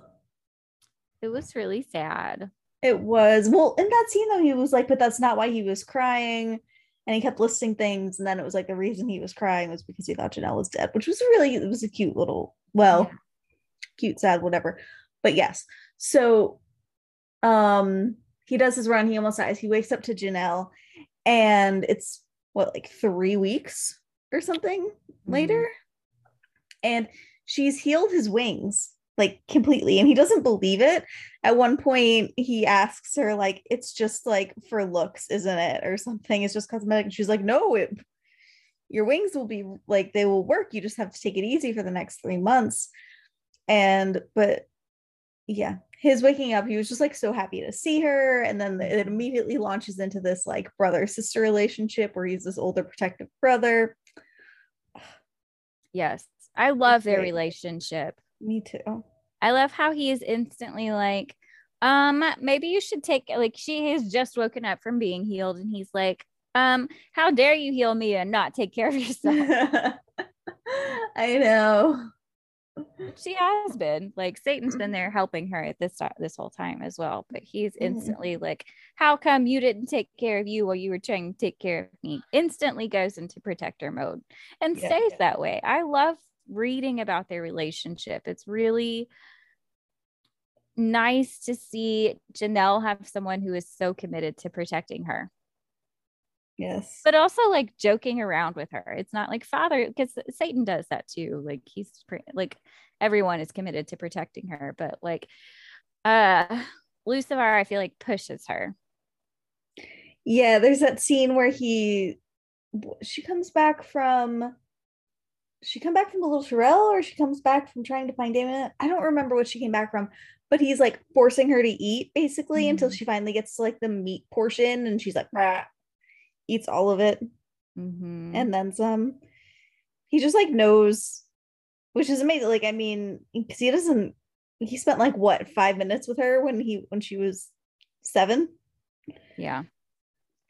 S1: It was really sad.
S2: It was. Well, in that scene though, he was like, but that's not why he was crying. And he kept listing things, and then it was like the reason he was crying was because he thought Janelle was dead, which was really it was a cute little, well, yeah. cute, sad, whatever. But yes. So um he does his run, he almost dies. He wakes up to Janelle, and it's what, like three weeks or something mm-hmm. later. And she's healed his wings like completely and he doesn't believe it. At one point he asks her like it's just like for looks isn't it? or something. It's just cosmetic. And she's like no it your wings will be like they will work. You just have to take it easy for the next three months. And but yeah his waking up he was just like so happy to see her. And then it immediately launches into this like brother sister relationship where he's this older protective brother.
S1: Yes i love their relationship
S2: me too.
S1: I love how he is instantly like, um, maybe you should take like she has just woken up from being healed, and he's like, um, how dare you heal me and not take care of yourself?
S2: I know.
S1: She has been like Satan's been there helping her at this this whole time as well, but he's mm-hmm. instantly mm-hmm. like, "How come you didn't take care of you while you were trying to take care of me?" Instantly goes into protector mode and yeah, stays yeah. that way. I love reading about their relationship. It's really nice to see Janelle have someone who is so committed to protecting her.
S2: Yes.
S1: But also like joking around with her. It's not like father because Satan does that too. Like he's like everyone is committed to protecting her, but like uh Lucivar I feel like pushes her.
S2: Yeah, there's that scene where he she comes back from she come back from the little Terreille or she comes back from trying to find Damon? I don't remember what she came back from, but he's like forcing her to eat basically mm-hmm. until she finally gets to like the meat portion and she's like, Rah! eats all of it. Mm-hmm. And then some. He just like knows, which is amazing. Like, I mean, because he doesn't, he spent like what, five minutes with her when he, when she was seven?
S1: Yeah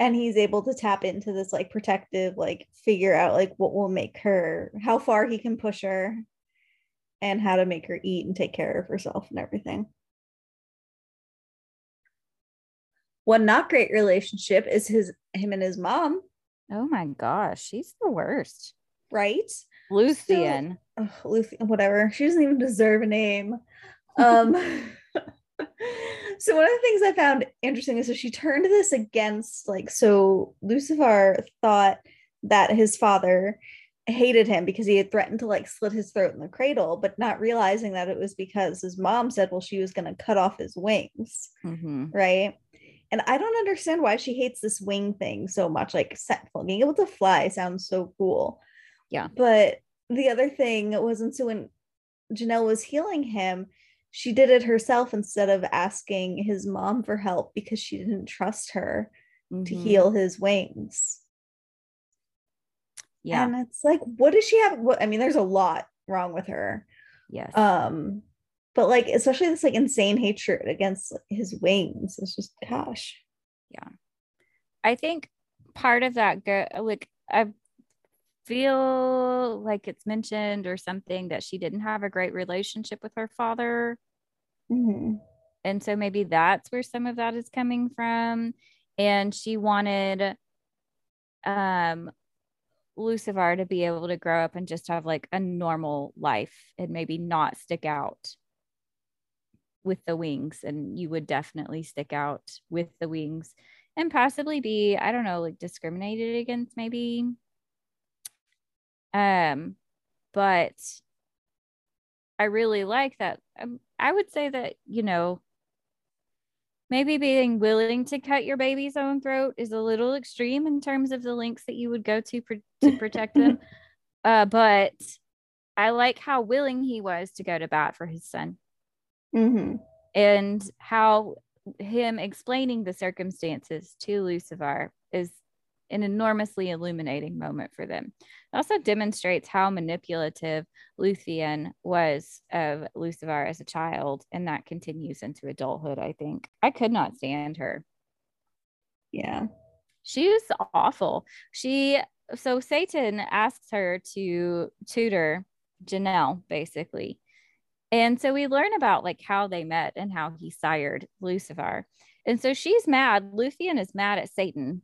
S2: and he's able to tap into this like protective like figure out like what will make her how far he can push her and how to make her eat and take care of herself and everything. One not great relationship is his him and his mom.
S1: Oh my gosh she's the worst.
S2: Right?
S1: Luthien
S2: so, oh, whatever she doesn't even deserve a name. Um so one of the things I found interesting is that she turned this against like so Lucivar thought that his father hated him because he had threatened to like slit his throat in the cradle, but not realizing that it was because his mom said, well, she was going to cut off his wings. Mm-hmm. Right. And I don't understand why she hates this wing thing so much. Like being able to fly sounds so cool.
S1: Yeah.
S2: But the other thing wasn't so when Janelle was healing him, she did it herself instead of asking his mom for help because she didn't trust her mm-hmm. to heal his wings. Yeah. And it's like, what does she have? What I mean, there's a lot wrong with her.
S1: Yes.
S2: Um, but like, especially this like insane hatred against his wings. It's just gosh.
S1: Yeah. I think part of that go like I feel like it's mentioned or something that she didn't have a great relationship with her father. Mm-hmm. And so maybe that's where some of that is coming from. And she wanted um Lucivar to be able to grow up and just have like a normal life and maybe not stick out with the wings. And you would definitely stick out with the wings and possibly be, I don't know, like discriminated against maybe um, but I really like that. Um, I would say that, you know, maybe being willing to cut your baby's own throat is a little extreme in terms of the lengths that you would go to pr- to protect them. Uh, but I like how willing he was to go to bat for his son.
S2: Mm-hmm.
S1: And how him explaining the circumstances to Lucivar is an enormously illuminating moment for them. It also demonstrates how manipulative Luthien was of Lucivar as a child, and that continues into adulthood, I think. I could not stand her.
S2: Yeah.
S1: She was awful. She so Satan asks her to tutor Janelle, basically. And so we learn about like how they met and how he sired Lucivar. And so she's mad. Luthien is mad at Satan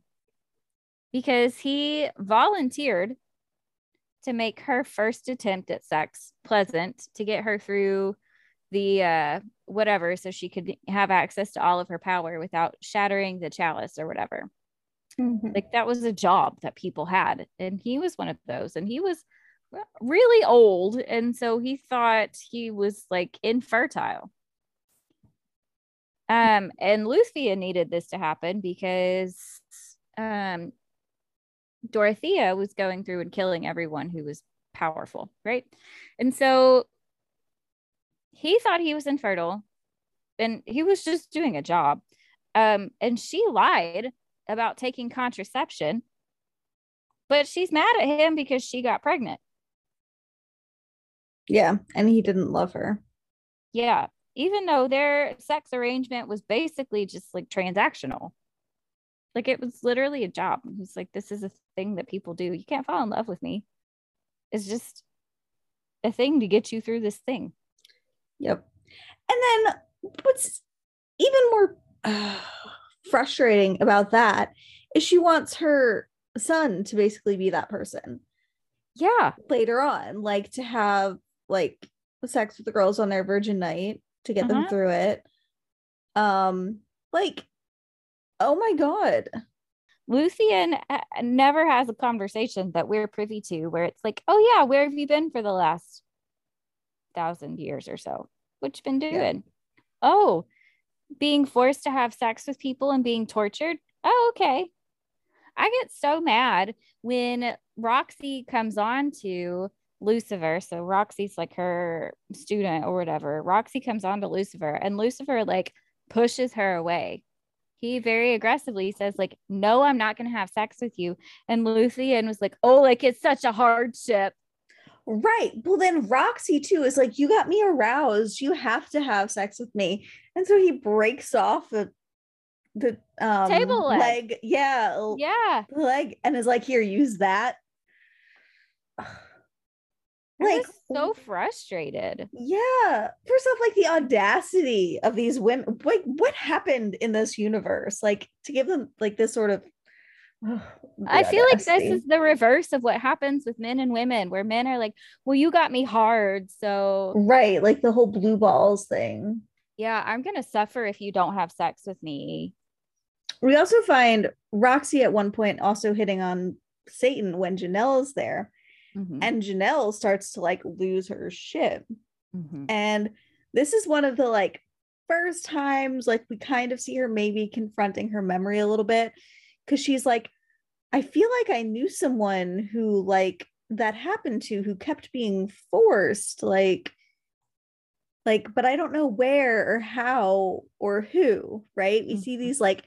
S1: because he volunteered to make her first attempt at sex pleasant to get her through the uh whatever so she could have access to all of her power without shattering the chalice or whatever
S2: Mm-hmm.
S1: like that was a job that people had and he was one of those and he was really old and so he thought he was like infertile um and Luthia needed this to happen because um Dorothea was going through and killing everyone who was powerful right and so he thought he was infertile and he was just doing a job um and she lied about taking contraception but she's mad at him because she got pregnant
S2: Yeah. And he didn't love her.
S1: Yeah. Even though their sex arrangement was basically just like transactional. Like it was literally a job. He's like, this is a thing that people do. You can't fall in love with me. It's just a thing to get you through this thing.
S2: Yep. And then what's even more uh, frustrating about that is she wants her son to basically be that person
S1: Yeah.
S2: later on, like to have like sex with the girls on their virgin night to get them
S1: Uh-huh.
S2: through it. Um, like, oh my god.
S1: Luthien uh, never has a conversation that we're privy to where it's like, oh, yeah, where have you been for the last thousand years or so? What you been doing? Oh, being forced to have sex with people and being tortured. Oh, okay. I get so mad when Roxy comes on to Lucivar. So Roxy's like her student or whatever. Roxy comes on to Lucivar and Lucivar like pushes her away. He very aggressively says, like, no, I'm not gonna have sex with you. And Luthien was like, oh, like it's such a hardship.
S2: Right. Well, then Roxy too is like, you got me aroused. You have to have sex with me. And so he breaks off the the um
S1: Table leg.
S2: leg. Yeah.
S1: Yeah.
S2: leg and is like, here, use that. Like
S1: so frustrated.
S2: yeah. First off, like the audacity of these women. Like, what happened in this universe? Like to give them like this sort of the
S1: I feel like this is the reverse of what happens with men and women, where men are like, well, you got me hard. So
S2: right, like the whole blue balls thing.
S1: yeah, I'm gonna suffer if you don't have sex with me.
S2: We also find Roxy at one point also hitting on Satan when Janelle's there,
S1: Mhm.
S2: and Janelle starts to like lose her shit.
S1: Mhm.
S2: And this is one of the like first times like we kind of see her maybe confronting her memory a little bit because she's like, I feel like I knew someone who like that happened to who kept being forced, like, like, but I don't know where or how or who, right? We see
S1: Mhm.
S2: these like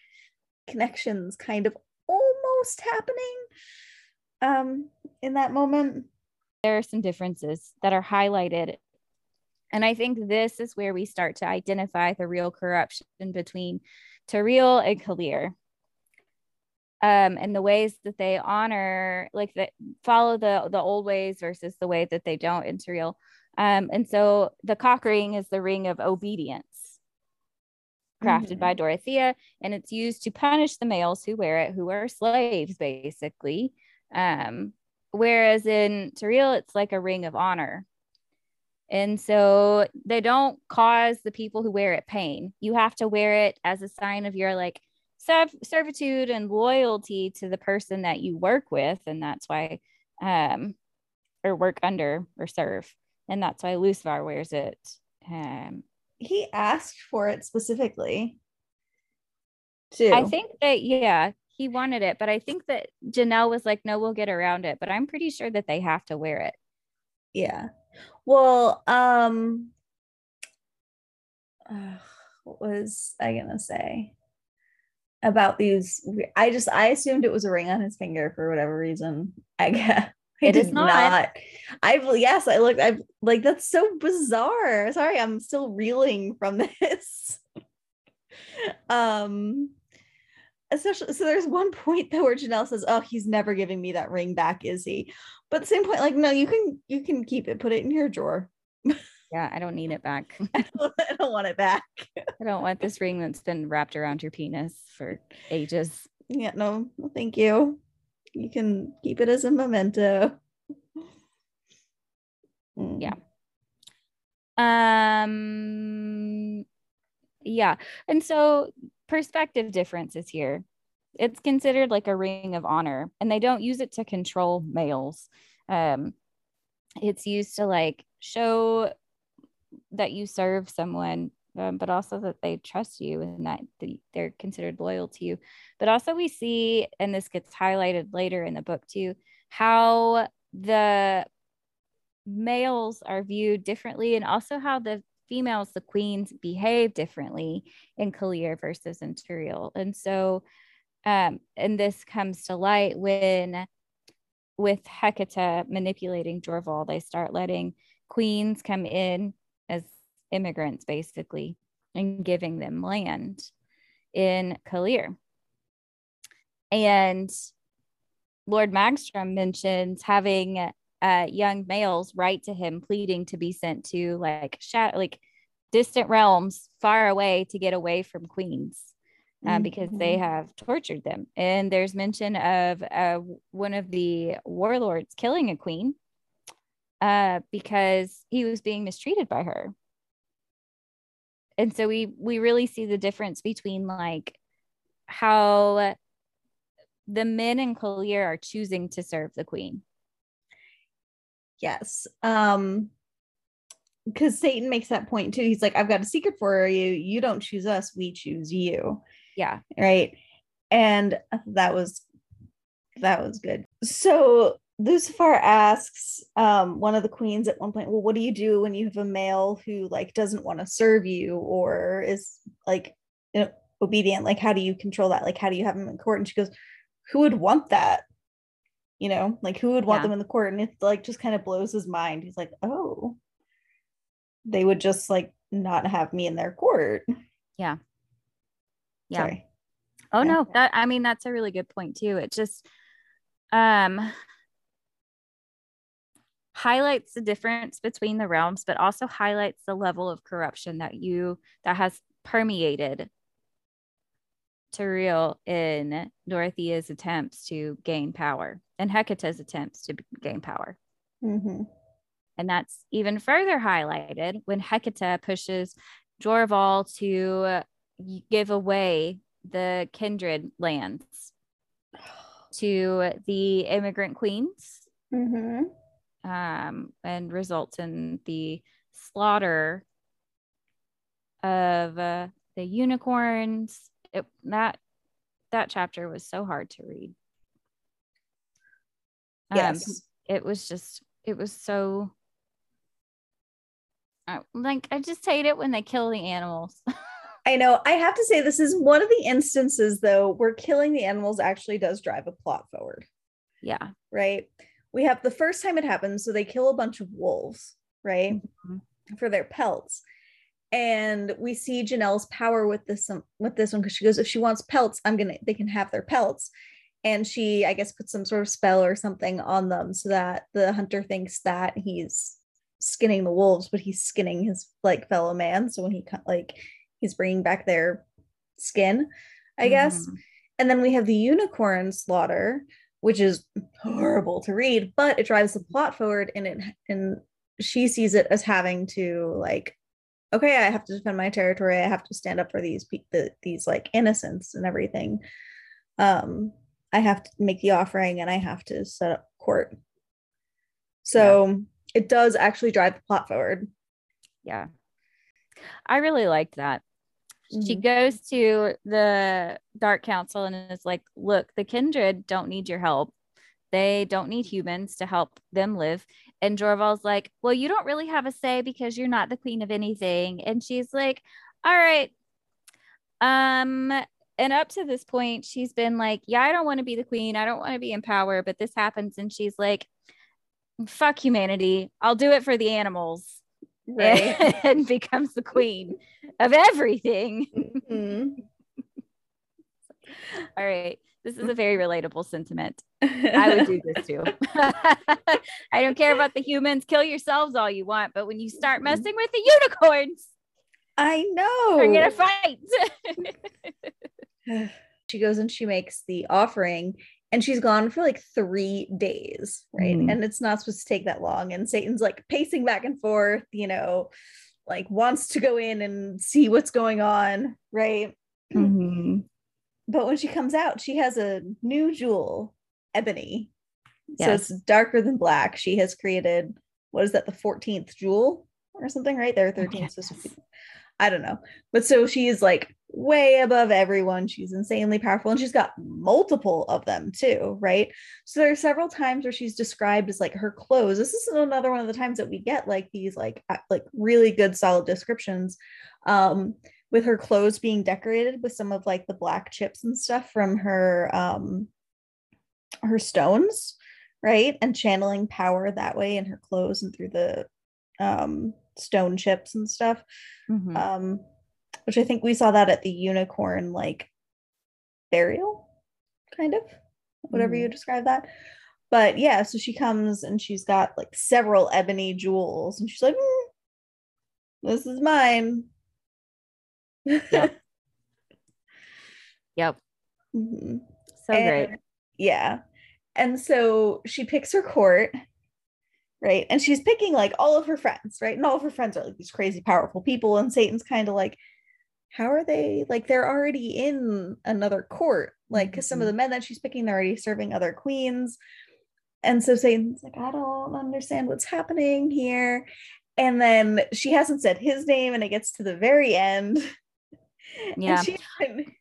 S2: connections kind of almost happening um in that moment.
S1: There are some differences that are highlighted. And I think this is where we start to identify the real corruption between Terreille and Kaeleer. Um, and the ways that they honor, like that follow the the old ways versus the way that they don't in Terreille. Um, and so the cock ring is the ring of obedience, crafted
S2: Mhm.
S1: by Dorothea, and it's used to punish the males who wear it, who are slaves, basically. Um, whereas in Terreille, it's like a ring of honor. And so they don't cause the people who wear it pain. You have to wear it as a sign of your like serv- servitude and loyalty to the person that you work with. And that's why, um, or work under or serve. And that's why Lucivar wears it. Um,
S2: He asked for it specifically. too.
S1: I think that yeah, he wanted it, but I think that Janelle was like, no, we'll get around it. But I'm pretty sure that they have to wear it.
S2: Yeah. Well, um uh, what was I gonna say about these? I just I assumed it was a ring on his finger for whatever reason. I guess I
S1: It is
S2: did
S1: not.
S2: I've yes, I looked. I've like that's so bizarre. Sorry, I'm still reeling from this. um, especially so. There's one point though where Janelle says, "Oh, he's never giving me that ring back, is he?" But at the same point, like, no, you can you can keep it. Put it in your drawer.
S1: Yeah, I don't need it back.
S2: I don't, I don't want it back.
S1: I don't want this ring that's been wrapped around your penis for ages.
S2: Yeah, no, no, thank you. You can keep it as a memento. Mm.
S1: Yeah. Um yeah. And so perspective differences here. It's considered like a ring of honor and they don't use it to control males. Um it's used to like show that you serve someone um, but also that they trust you and that they're considered loyal to you. But also, we see, and this gets highlighted later in the book too, how the males are viewed differently and also how the females, the queens, behave differently in Kaeleer versus in Terreille. And so, um, and this comes to light when with Hecate manipulating Jorval, they start letting queens come in as immigrants basically and giving them land in Kaeleer. And Lord Magstrom mentions having uh, young males write to him pleading to be sent to like shat- like distant realms far away to get away from queens uh, mm-hmm. because they have tortured them. And there's mention of uh, one of the warlords killing a queen uh, because he was being mistreated by her and so we we really see the difference between like how the men in Kaeleer are choosing to serve the queen.
S2: Yes. Um because Satan makes that point too. He's like, I've got a secret for you. You don't choose us, we choose you.
S1: Yeah.
S2: Right. And that was that was good. So Lucivar asks um, one of the queens at one point, well, what do you do when you have a male who like doesn't want to serve you or is like you know, obedient? Like, how do you control that? Like, how do you have him in court? And she goes, who would want that? You know, like who would want yeah. them in the court? And it like just kind of blows his mind. He's like, oh, they would just like not have me in their court.
S1: Yeah. Yeah. Sorry. Oh yeah. no, that I mean that's a really good point too. It just um highlights the difference between the realms, but also highlights the level of corruption that you that has permeated Terreille in Dorothea's attempts to gain power and Hecate's attempts to gain power.
S2: Mm-hmm.
S1: And that's even further highlighted when Hecate pushes Jorval to give away the kindred lands to the immigrant queens.
S2: Mm-hmm
S1: um, and results in the slaughter of uh, the unicorns. It, that that chapter was so hard to read.
S2: Um, yes,
S1: it was just it was so. Uh, like I just hate it when they kill the animals.
S2: I know. I have to say, this is one of the instances, though, where killing the animals actually does drive a plot forward.
S1: Yeah.
S2: Right we have the first time it happens so they kill a bunch of wolves right mm-hmm. for their pelts and we see janelle's power with this um, with this one because she goes if she wants pelts i'm gonna they can have their pelts. And she i guess puts some sort of spell or something on them so that the hunter thinks that he's skinning the wolves but he's skinning his like fellow man. So when he like he's bringing back their skin i guess. And then we have the unicorn slaughter which is horrible to read, but it drives the plot forward and it and she sees it as having to like okay, I have to defend my territory. I have to stand up for these the, these like innocents and everything. Um I have to make the offering and I have to set up court. So yeah. it does actually drive the plot forward.
S1: Yeah. I really liked that. She
S2: Mhm.
S1: goes to the Dark Council and is like, look, the kindred don't need your help. They don't need humans to help them live. And Jorval's like, well, you don't really have a say because you're not the queen of anything. And she's like, all right. Um, and up to this point, she's been like, yeah, I don't want to be the queen. I don't want to be in power. But this happens. And she's like, fuck humanity. I'll do it for the animals.
S2: Right.
S1: And becomes the queen of everything.
S2: Mhm.
S1: All right. This is a very relatable sentiment. I would do this too. I don't care about the humans. Kill yourselves all you want. But when you start messing with the unicorns,
S2: I know.
S1: we're going to fight.
S2: she goes and she makes the offering and she's gone for like three days right
S1: Mhm.
S2: and it's not supposed to take that long and satan's like pacing back and forth you know like wants to go in and see what's going on right
S1: Mhm.
S2: but when she comes out she has a new jewel ebony. So it's darker than black. She has created what is that the 14th jewel or something right? There 13th supposed to be- i don't know. But so she is like way above everyone. She's insanely powerful and she's got multiple of them too right? So there are several times where she's described as like her clothes. This is another one of the times that we get like these like like really good solid descriptions um with her clothes being decorated with some of like the black chips and stuff from her um her stones right and channeling power that way in her clothes and through the um stone chips and stuff
S1: Mhm.
S2: um which i think we saw that at the unicorn like burial kind of whatever you describe that but yeah so she comes and she's got like several ebony jewels and she's like "Mm, this is mine
S1: Yep. Yep.
S2: Mhm.
S1: So great.
S2: Yeah. And so she picks her court, right? And she's picking like all of her friends, right? And all of her friends are like these crazy powerful people. And Satan's kind of like, how are they like they're already in another court? Like, because some of mm-hmm. the men that she's picking, they're already serving other queens. And so Satan's like, I don't understand what's happening here. And then she hasn't said his name, and it gets to the very end. And
S1: Yeah.
S2: she's been-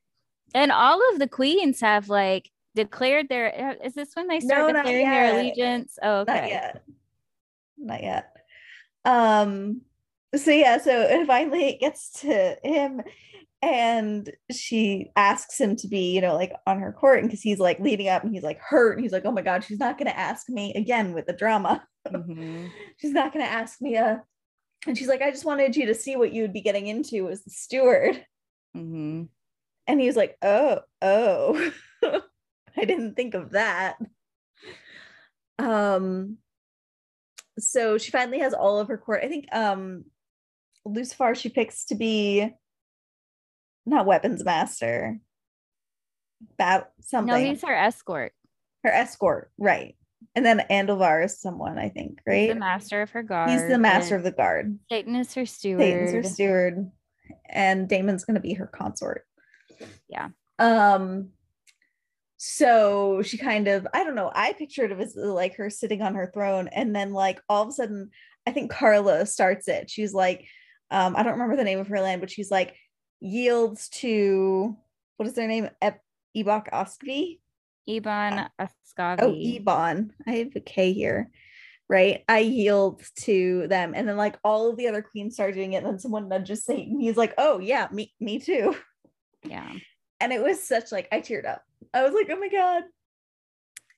S1: And all of the queens have like declared their. Is this when they start
S2: No,
S1: declaring their allegiance? Oh, okay.
S2: Not yet. Not yet. Um so yeah, so finally it gets to him and she asks him to be, you know, like on her court and because he's like leading up and he's like hurt and he's like, oh my god, she's not gonna ask me again with the drama.
S1: Mhm.
S2: she's not gonna ask me uh and she's like, I just wanted you to see what you would be getting into as the steward.
S1: Mhm.
S2: And he was like, oh, oh, I didn't think of that. Um, so she finally has all of her court. I think um Lucivar she picks to be not weapons master, bat something.
S1: No, he's her escort.
S2: her escort, right? And then Andulvar is someone, I think,
S1: He's
S2: right?
S1: the master of her guard.
S2: He's the master of the guard.
S1: Satan is her steward.
S2: Satan's her steward, and Damon's gonna be her consort.
S1: Yeah.
S2: Um. So she kind of, I don't know. I pictured it as like her sitting on her throne, and then like all of a sudden, I think Karla starts it. She's like, um, I don't remember the name of her land, but she's like yields to what is their name? Ep- Ebok Oskvi.
S1: Ebon Askavi.
S2: Oh, Ebon. I have a K here. Right. I yield to them. And then like all of the other queens start doing it. And then someone nudges Satan. He's like, oh yeah, me, me too.
S1: yeah.
S2: And it was such like I teared up. I was like, oh my God.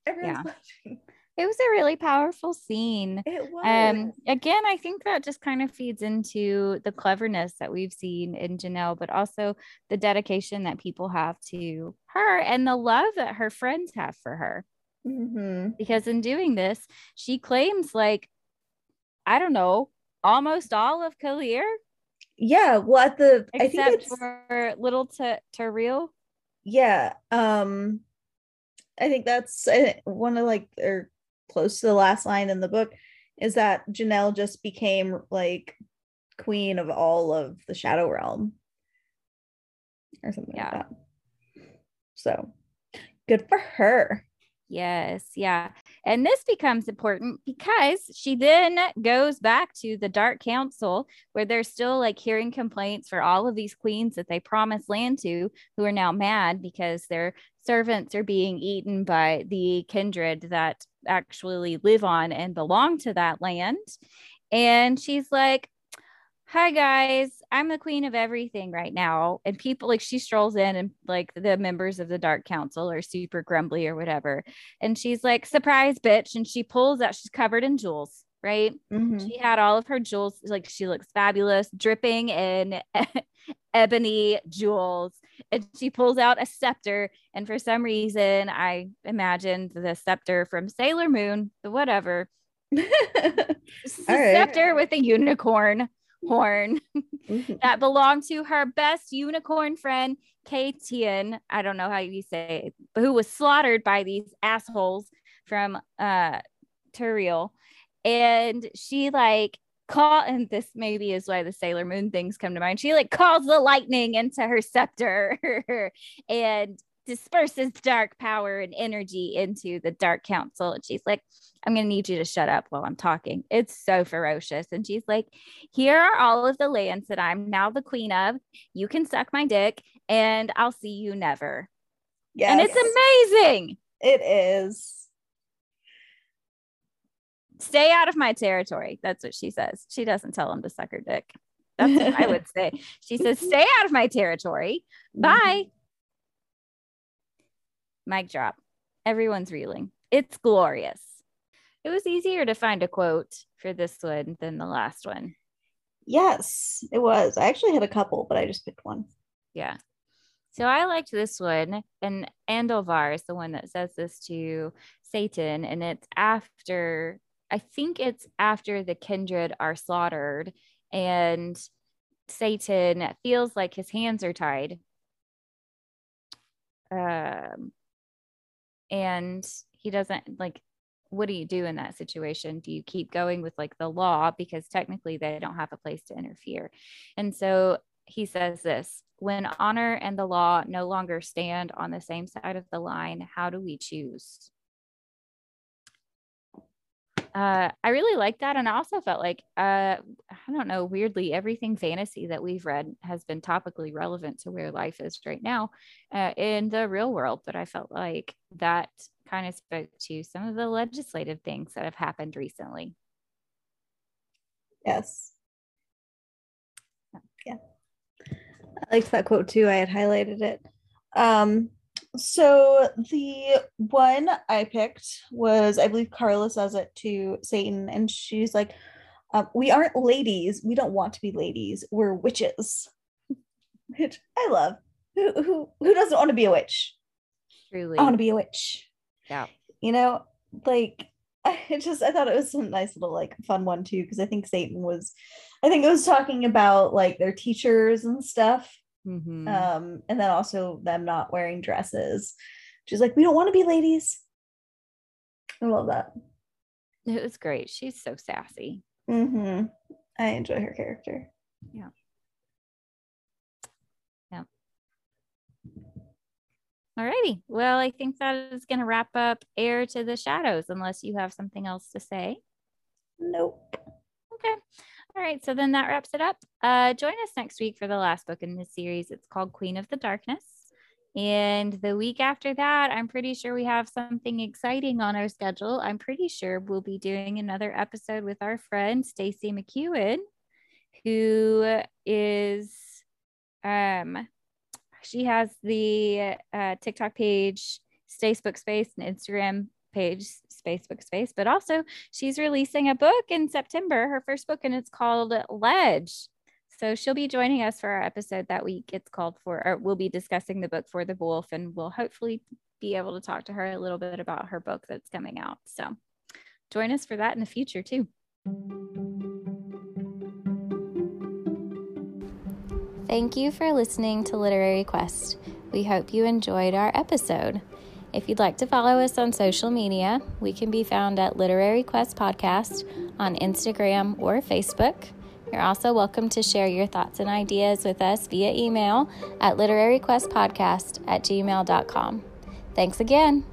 S2: Everyone's
S1: Yeah.
S2: watching.
S1: It was a really powerful scene.
S2: It was.
S1: Um, again, I think that just kind of feeds into the cleverness that we've seen in Janelle, but also the dedication that people have to her and the love that her friends have for her.
S2: Mhm.
S1: Because in doing this, she claims like, I don't know, almost all of Kaeleer,
S2: Yeah. Well, at the I think
S1: except
S2: it's
S1: for little to Taril.
S2: Yeah. Um I think that's uh, one of like or close to the last line in the book is that Janelle just became like queen of all of the shadow realm or something
S1: Yeah.
S2: like that. So good for her.
S1: Yes, yeah. And this becomes important because she then goes back to the Dark Council where they're still like hearing complaints for all of these queens that they promised land to who are now mad because their servants are being eaten by the kindred that actually live on and belong to that land. And she's like, hi guys. I'm the queen of everything right now. And people like she strolls in and like the members of the dark council are super grumbly or whatever. And she's like surprise bitch. And she pulls out she's covered in jewels right? Mm-hmm. she had all of her jewels like she looks fabulous dripping in ebony jewels. And she pulls out a scepter. And for some reason i imagined the scepter from sailor moon the whatever. Scepter with a unicorn horn mm-hmm. that belonged to her best unicorn friend, Kaetien. I don't know how you say it, but who was slaughtered by these assholes from uh Terreille. And she like call and this maybe is why the Sailor Moon things come to mind. She like calls the lightning into her scepter and disperses dark power and energy into the dark council. And she's like, I'm going to need you to shut up while I'm talking. It's so ferocious. And she's like, Here are all of the lands that I'm now the queen of. You can suck my dick and I'll see you never. Yes. And it's amazing.
S2: It is.
S1: Stay out of my territory. That's what she says. She doesn't tell him to suck her dick. That's what I would say. She says, Stay out of my territory. Bye. Mm-hmm. Mic drop. Everyone's reeling. It's glorious it was easier to find a quote for this one than the last one.
S2: Yes, it was. I actually had a couple, but I just picked one.
S1: Yeah. So I liked this one, and Andulvar is the one that says this to Satan, and it's after I think it's after the kindred are slaughtered, and Satan feels like his hands are tied. Um, and he doesn't like what do you do in that situation? Do you keep going with like the law because technically they don't have a place to interfere? And so he says this when honor and the law no longer stand on the same side of the line, how do we choose? Uh, I really like that. And I also felt like, uh, I don't know, weirdly, everything fantasy that we've read has been topically relevant to where life is right now uh, in the real world. But I felt like that kind of spoke to some of the legislative things that have happened recently.
S2: Yes. Yeah. I liked that quote too. I had highlighted it. Um, so the one I picked was, I believe Karla says it to Satan, and she's like, um, "We aren't ladies. We don't want to be ladies. We're witches." Which I love. Who who who doesn't want to be a witch?
S1: Truly,
S2: I want to be a witch.
S1: Yeah.
S2: You know, like I just I thought it was a nice little like fun one too because I think Satan was, I think it was talking about like their teachers and stuff Mm-hmm. Um, and then also them not wearing dresses. She's like, we don't want to be ladies. I love that.
S1: It was great. She's so sassy.
S2: Mm-hmm. I enjoy her character.
S1: Yeah. Yeah. Alrighty. Well, I think that is going to wrap up Heir to the Shadows, unless you have something else to say.
S2: Nope.
S1: Okay. All right, so then that wraps it up. Uh, join us next week for the last book in this series. It's called Queen of the Darkness. And the week after that, I'm pretty sure we have something exciting on our schedule. I'm pretty sure we'll be doing another episode with our friend Stacy McEwen, who is um she has the uh, TikTok page, Facebook Space, and Instagram page facebook space but also she's releasing a book in september her first book and it's called ledge so she'll be joining us for our episode that week it's called for or we'll be discussing the book for the wolf and we'll hopefully be able to talk to her a little bit about her book that's coming out so join us for that in the future too Thank you for listening to Literary Quest. We hope you enjoyed our episode. If you'd like to follow us on social media, we can be found at Literary Quest Podcast on Instagram or Facebook. You're also welcome to share your thoughts and ideas with us via email at literaryquestpodcast at gmail.com. Thanks again.